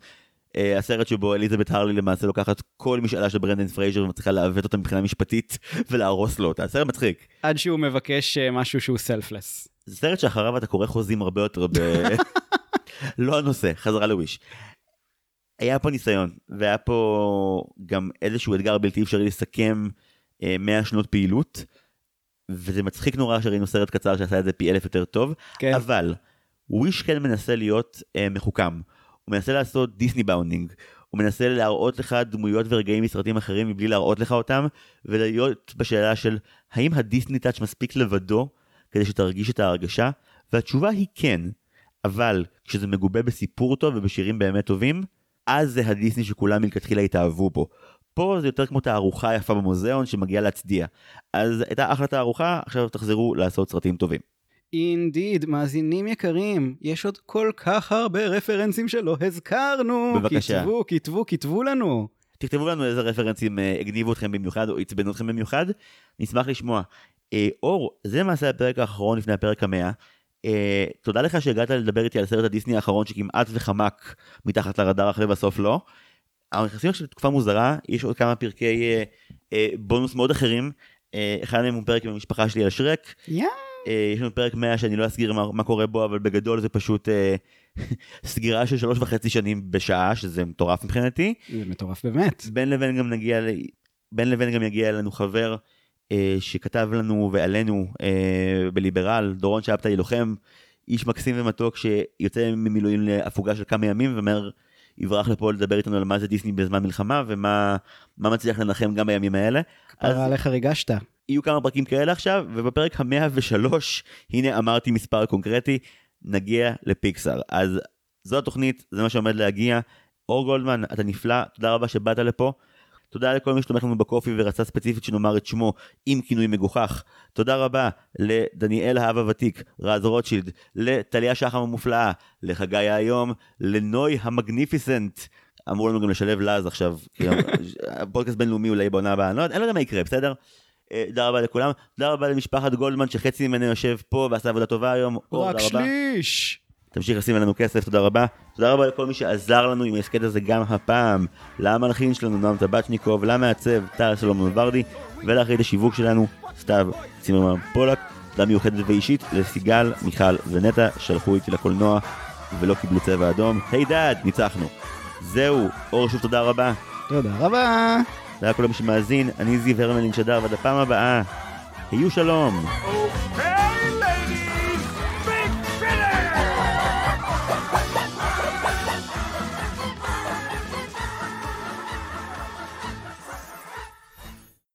אה, הסרט שבו אליזבת הרלי למעשה לוקחת כל משאלה של ברנדן פרייזר ומצליחה לעוות אותה מבחינה משפטית ולהרוס לו אותה. סרט מצחיק. עד שהוא מבקש אה, משהו שהוא selfless. זה סרט שאחריו אתה קורא חוזים הרבה יותר ב... לא הנושא, חזרה ל Wish. היה פה ניסיון, והיה פה גם איזשהו אתגר בלתי אפשרי לסכם אה, 100 שנות פעילות, וזה מצחיק נורא שראינו סרט קצר שעשה את זה פי אלף יותר טוב, כן. אבל וויש כן מנסה להיות אה, מחוכם. הוא מנסה לעשות דיסני באונינג. הוא מנסה להראות לך דמויות ורגעים מסרטים אחרים מבלי להראות לך אותם, ולהיות בשאלה של האם הדיסני טאץ' מספיק לבדו כדי שתרגיש את ההרגשה, והתשובה היא כן. אבל כשזה מגובה בסיפור טוב ובשירים באמת טובים, אז זה הדיסני שכולם מלכתחילה התאהבו בו. פה זה יותר כמו תערוכה יפה במוזיאון שמגיעה להצדיע. אז הייתה אחלה תערוכה, עכשיו תחזרו לעשות סרטים טובים. אינדיד, מאזינים יקרים, יש עוד כל כך הרבה רפרנסים שלא הזכרנו. בבקשה. כתבו, כתבו, כתבו לנו. תכתבו לנו איזה רפרנסים אה, הגניבו אתכם במיוחד או עצבנו אתכם במיוחד, נשמח לשמוע. אה, אור, זה למעשה הפרק האחרון לפני הפרק המאה. אה, תודה לך שהגעת לדבר איתי על סרט הדיסני האחרון שכמעט וחמק מתחת לרדאר אחרי בסוף לא. אנחנו נכנסים עכשיו לתקופה מוזרה, יש עוד כמה פרקי אה, אה, בונוס מאוד אחרים. אה, אחד מהם הוא פרק עם המשפחה שלי על שרק. יא. אה, יש לנו פרק 100 שאני לא אסגיר מה, מה קורה בו, אבל בגדול זה פשוט אה, סגירה של שלוש וחצי שנים בשעה, שזה מטורף מבחינתי. זה מטורף באמת. בין לבין גם נגיע, ל- בין לבין גם יגיע אלינו חבר שכתב לנו ועלינו אה, בליברל, דורון שבתאי לוחם, איש מקסים ומתוק שיוצא ממילואים להפוגה של כמה ימים ואומר, יברח לפה לדבר איתנו על מה זה דיסני בזמן מלחמה ומה מה מצליח לנחם גם בימים האלה. אז עליך ריגשת. יהיו כמה פרקים כאלה עכשיו, ובפרק המאה ושלוש, הנה אמרתי מספר קונקרטי, נגיע לפיקסאר. אז זו התוכנית, זה מה שעומד להגיע. אור גולדמן, אתה נפלא, תודה רבה שבאת לפה. תודה לכל מי שתומך לנו בקופי ורצה ספציפית שנאמר את שמו עם כינוי מגוחך. תודה רבה לדניאל האב הוותיק, רז רוטשילד, לטליה שחם המופלאה, לחגי היום, לנוי המגניפיסנט. אמרו לנו גם לשלב לז עכשיו, הפודקאסט בינלאומי אולי בעונה הבאה, אני לא יודע- לא יודע מה יקרה, בסדר? אה, תודה רבה לכולם, תודה רבה למשפחת גולדמן שחצי ממנו יושב פה ועשה עבודה טובה היום. רק. שליש. תמשיך לשים עלינו כסף, תודה רבה. תודה רבה לכל מי שעזר לנו עם ההסכת הזה גם הפעם. למלחין שלנו, נועם טבצ'ניקוב, למעצב, טל סלומון ורדי, ולאחרית השיווק שלנו, סתיו צימרמן פולק. תודה מיוחדת ואישית לסיגל, מיכל ונטע, שהלכו איתי לקולנוע ולא קיבלו צבע אדום. היי דאד, ניצחנו. זהו, אור שוב תודה רבה. תודה רבה. תודה לכל מי שמאזין, אני זיו הרמלין שדר, ועד הפעם הבאה, היו שלום. Hey, ladies.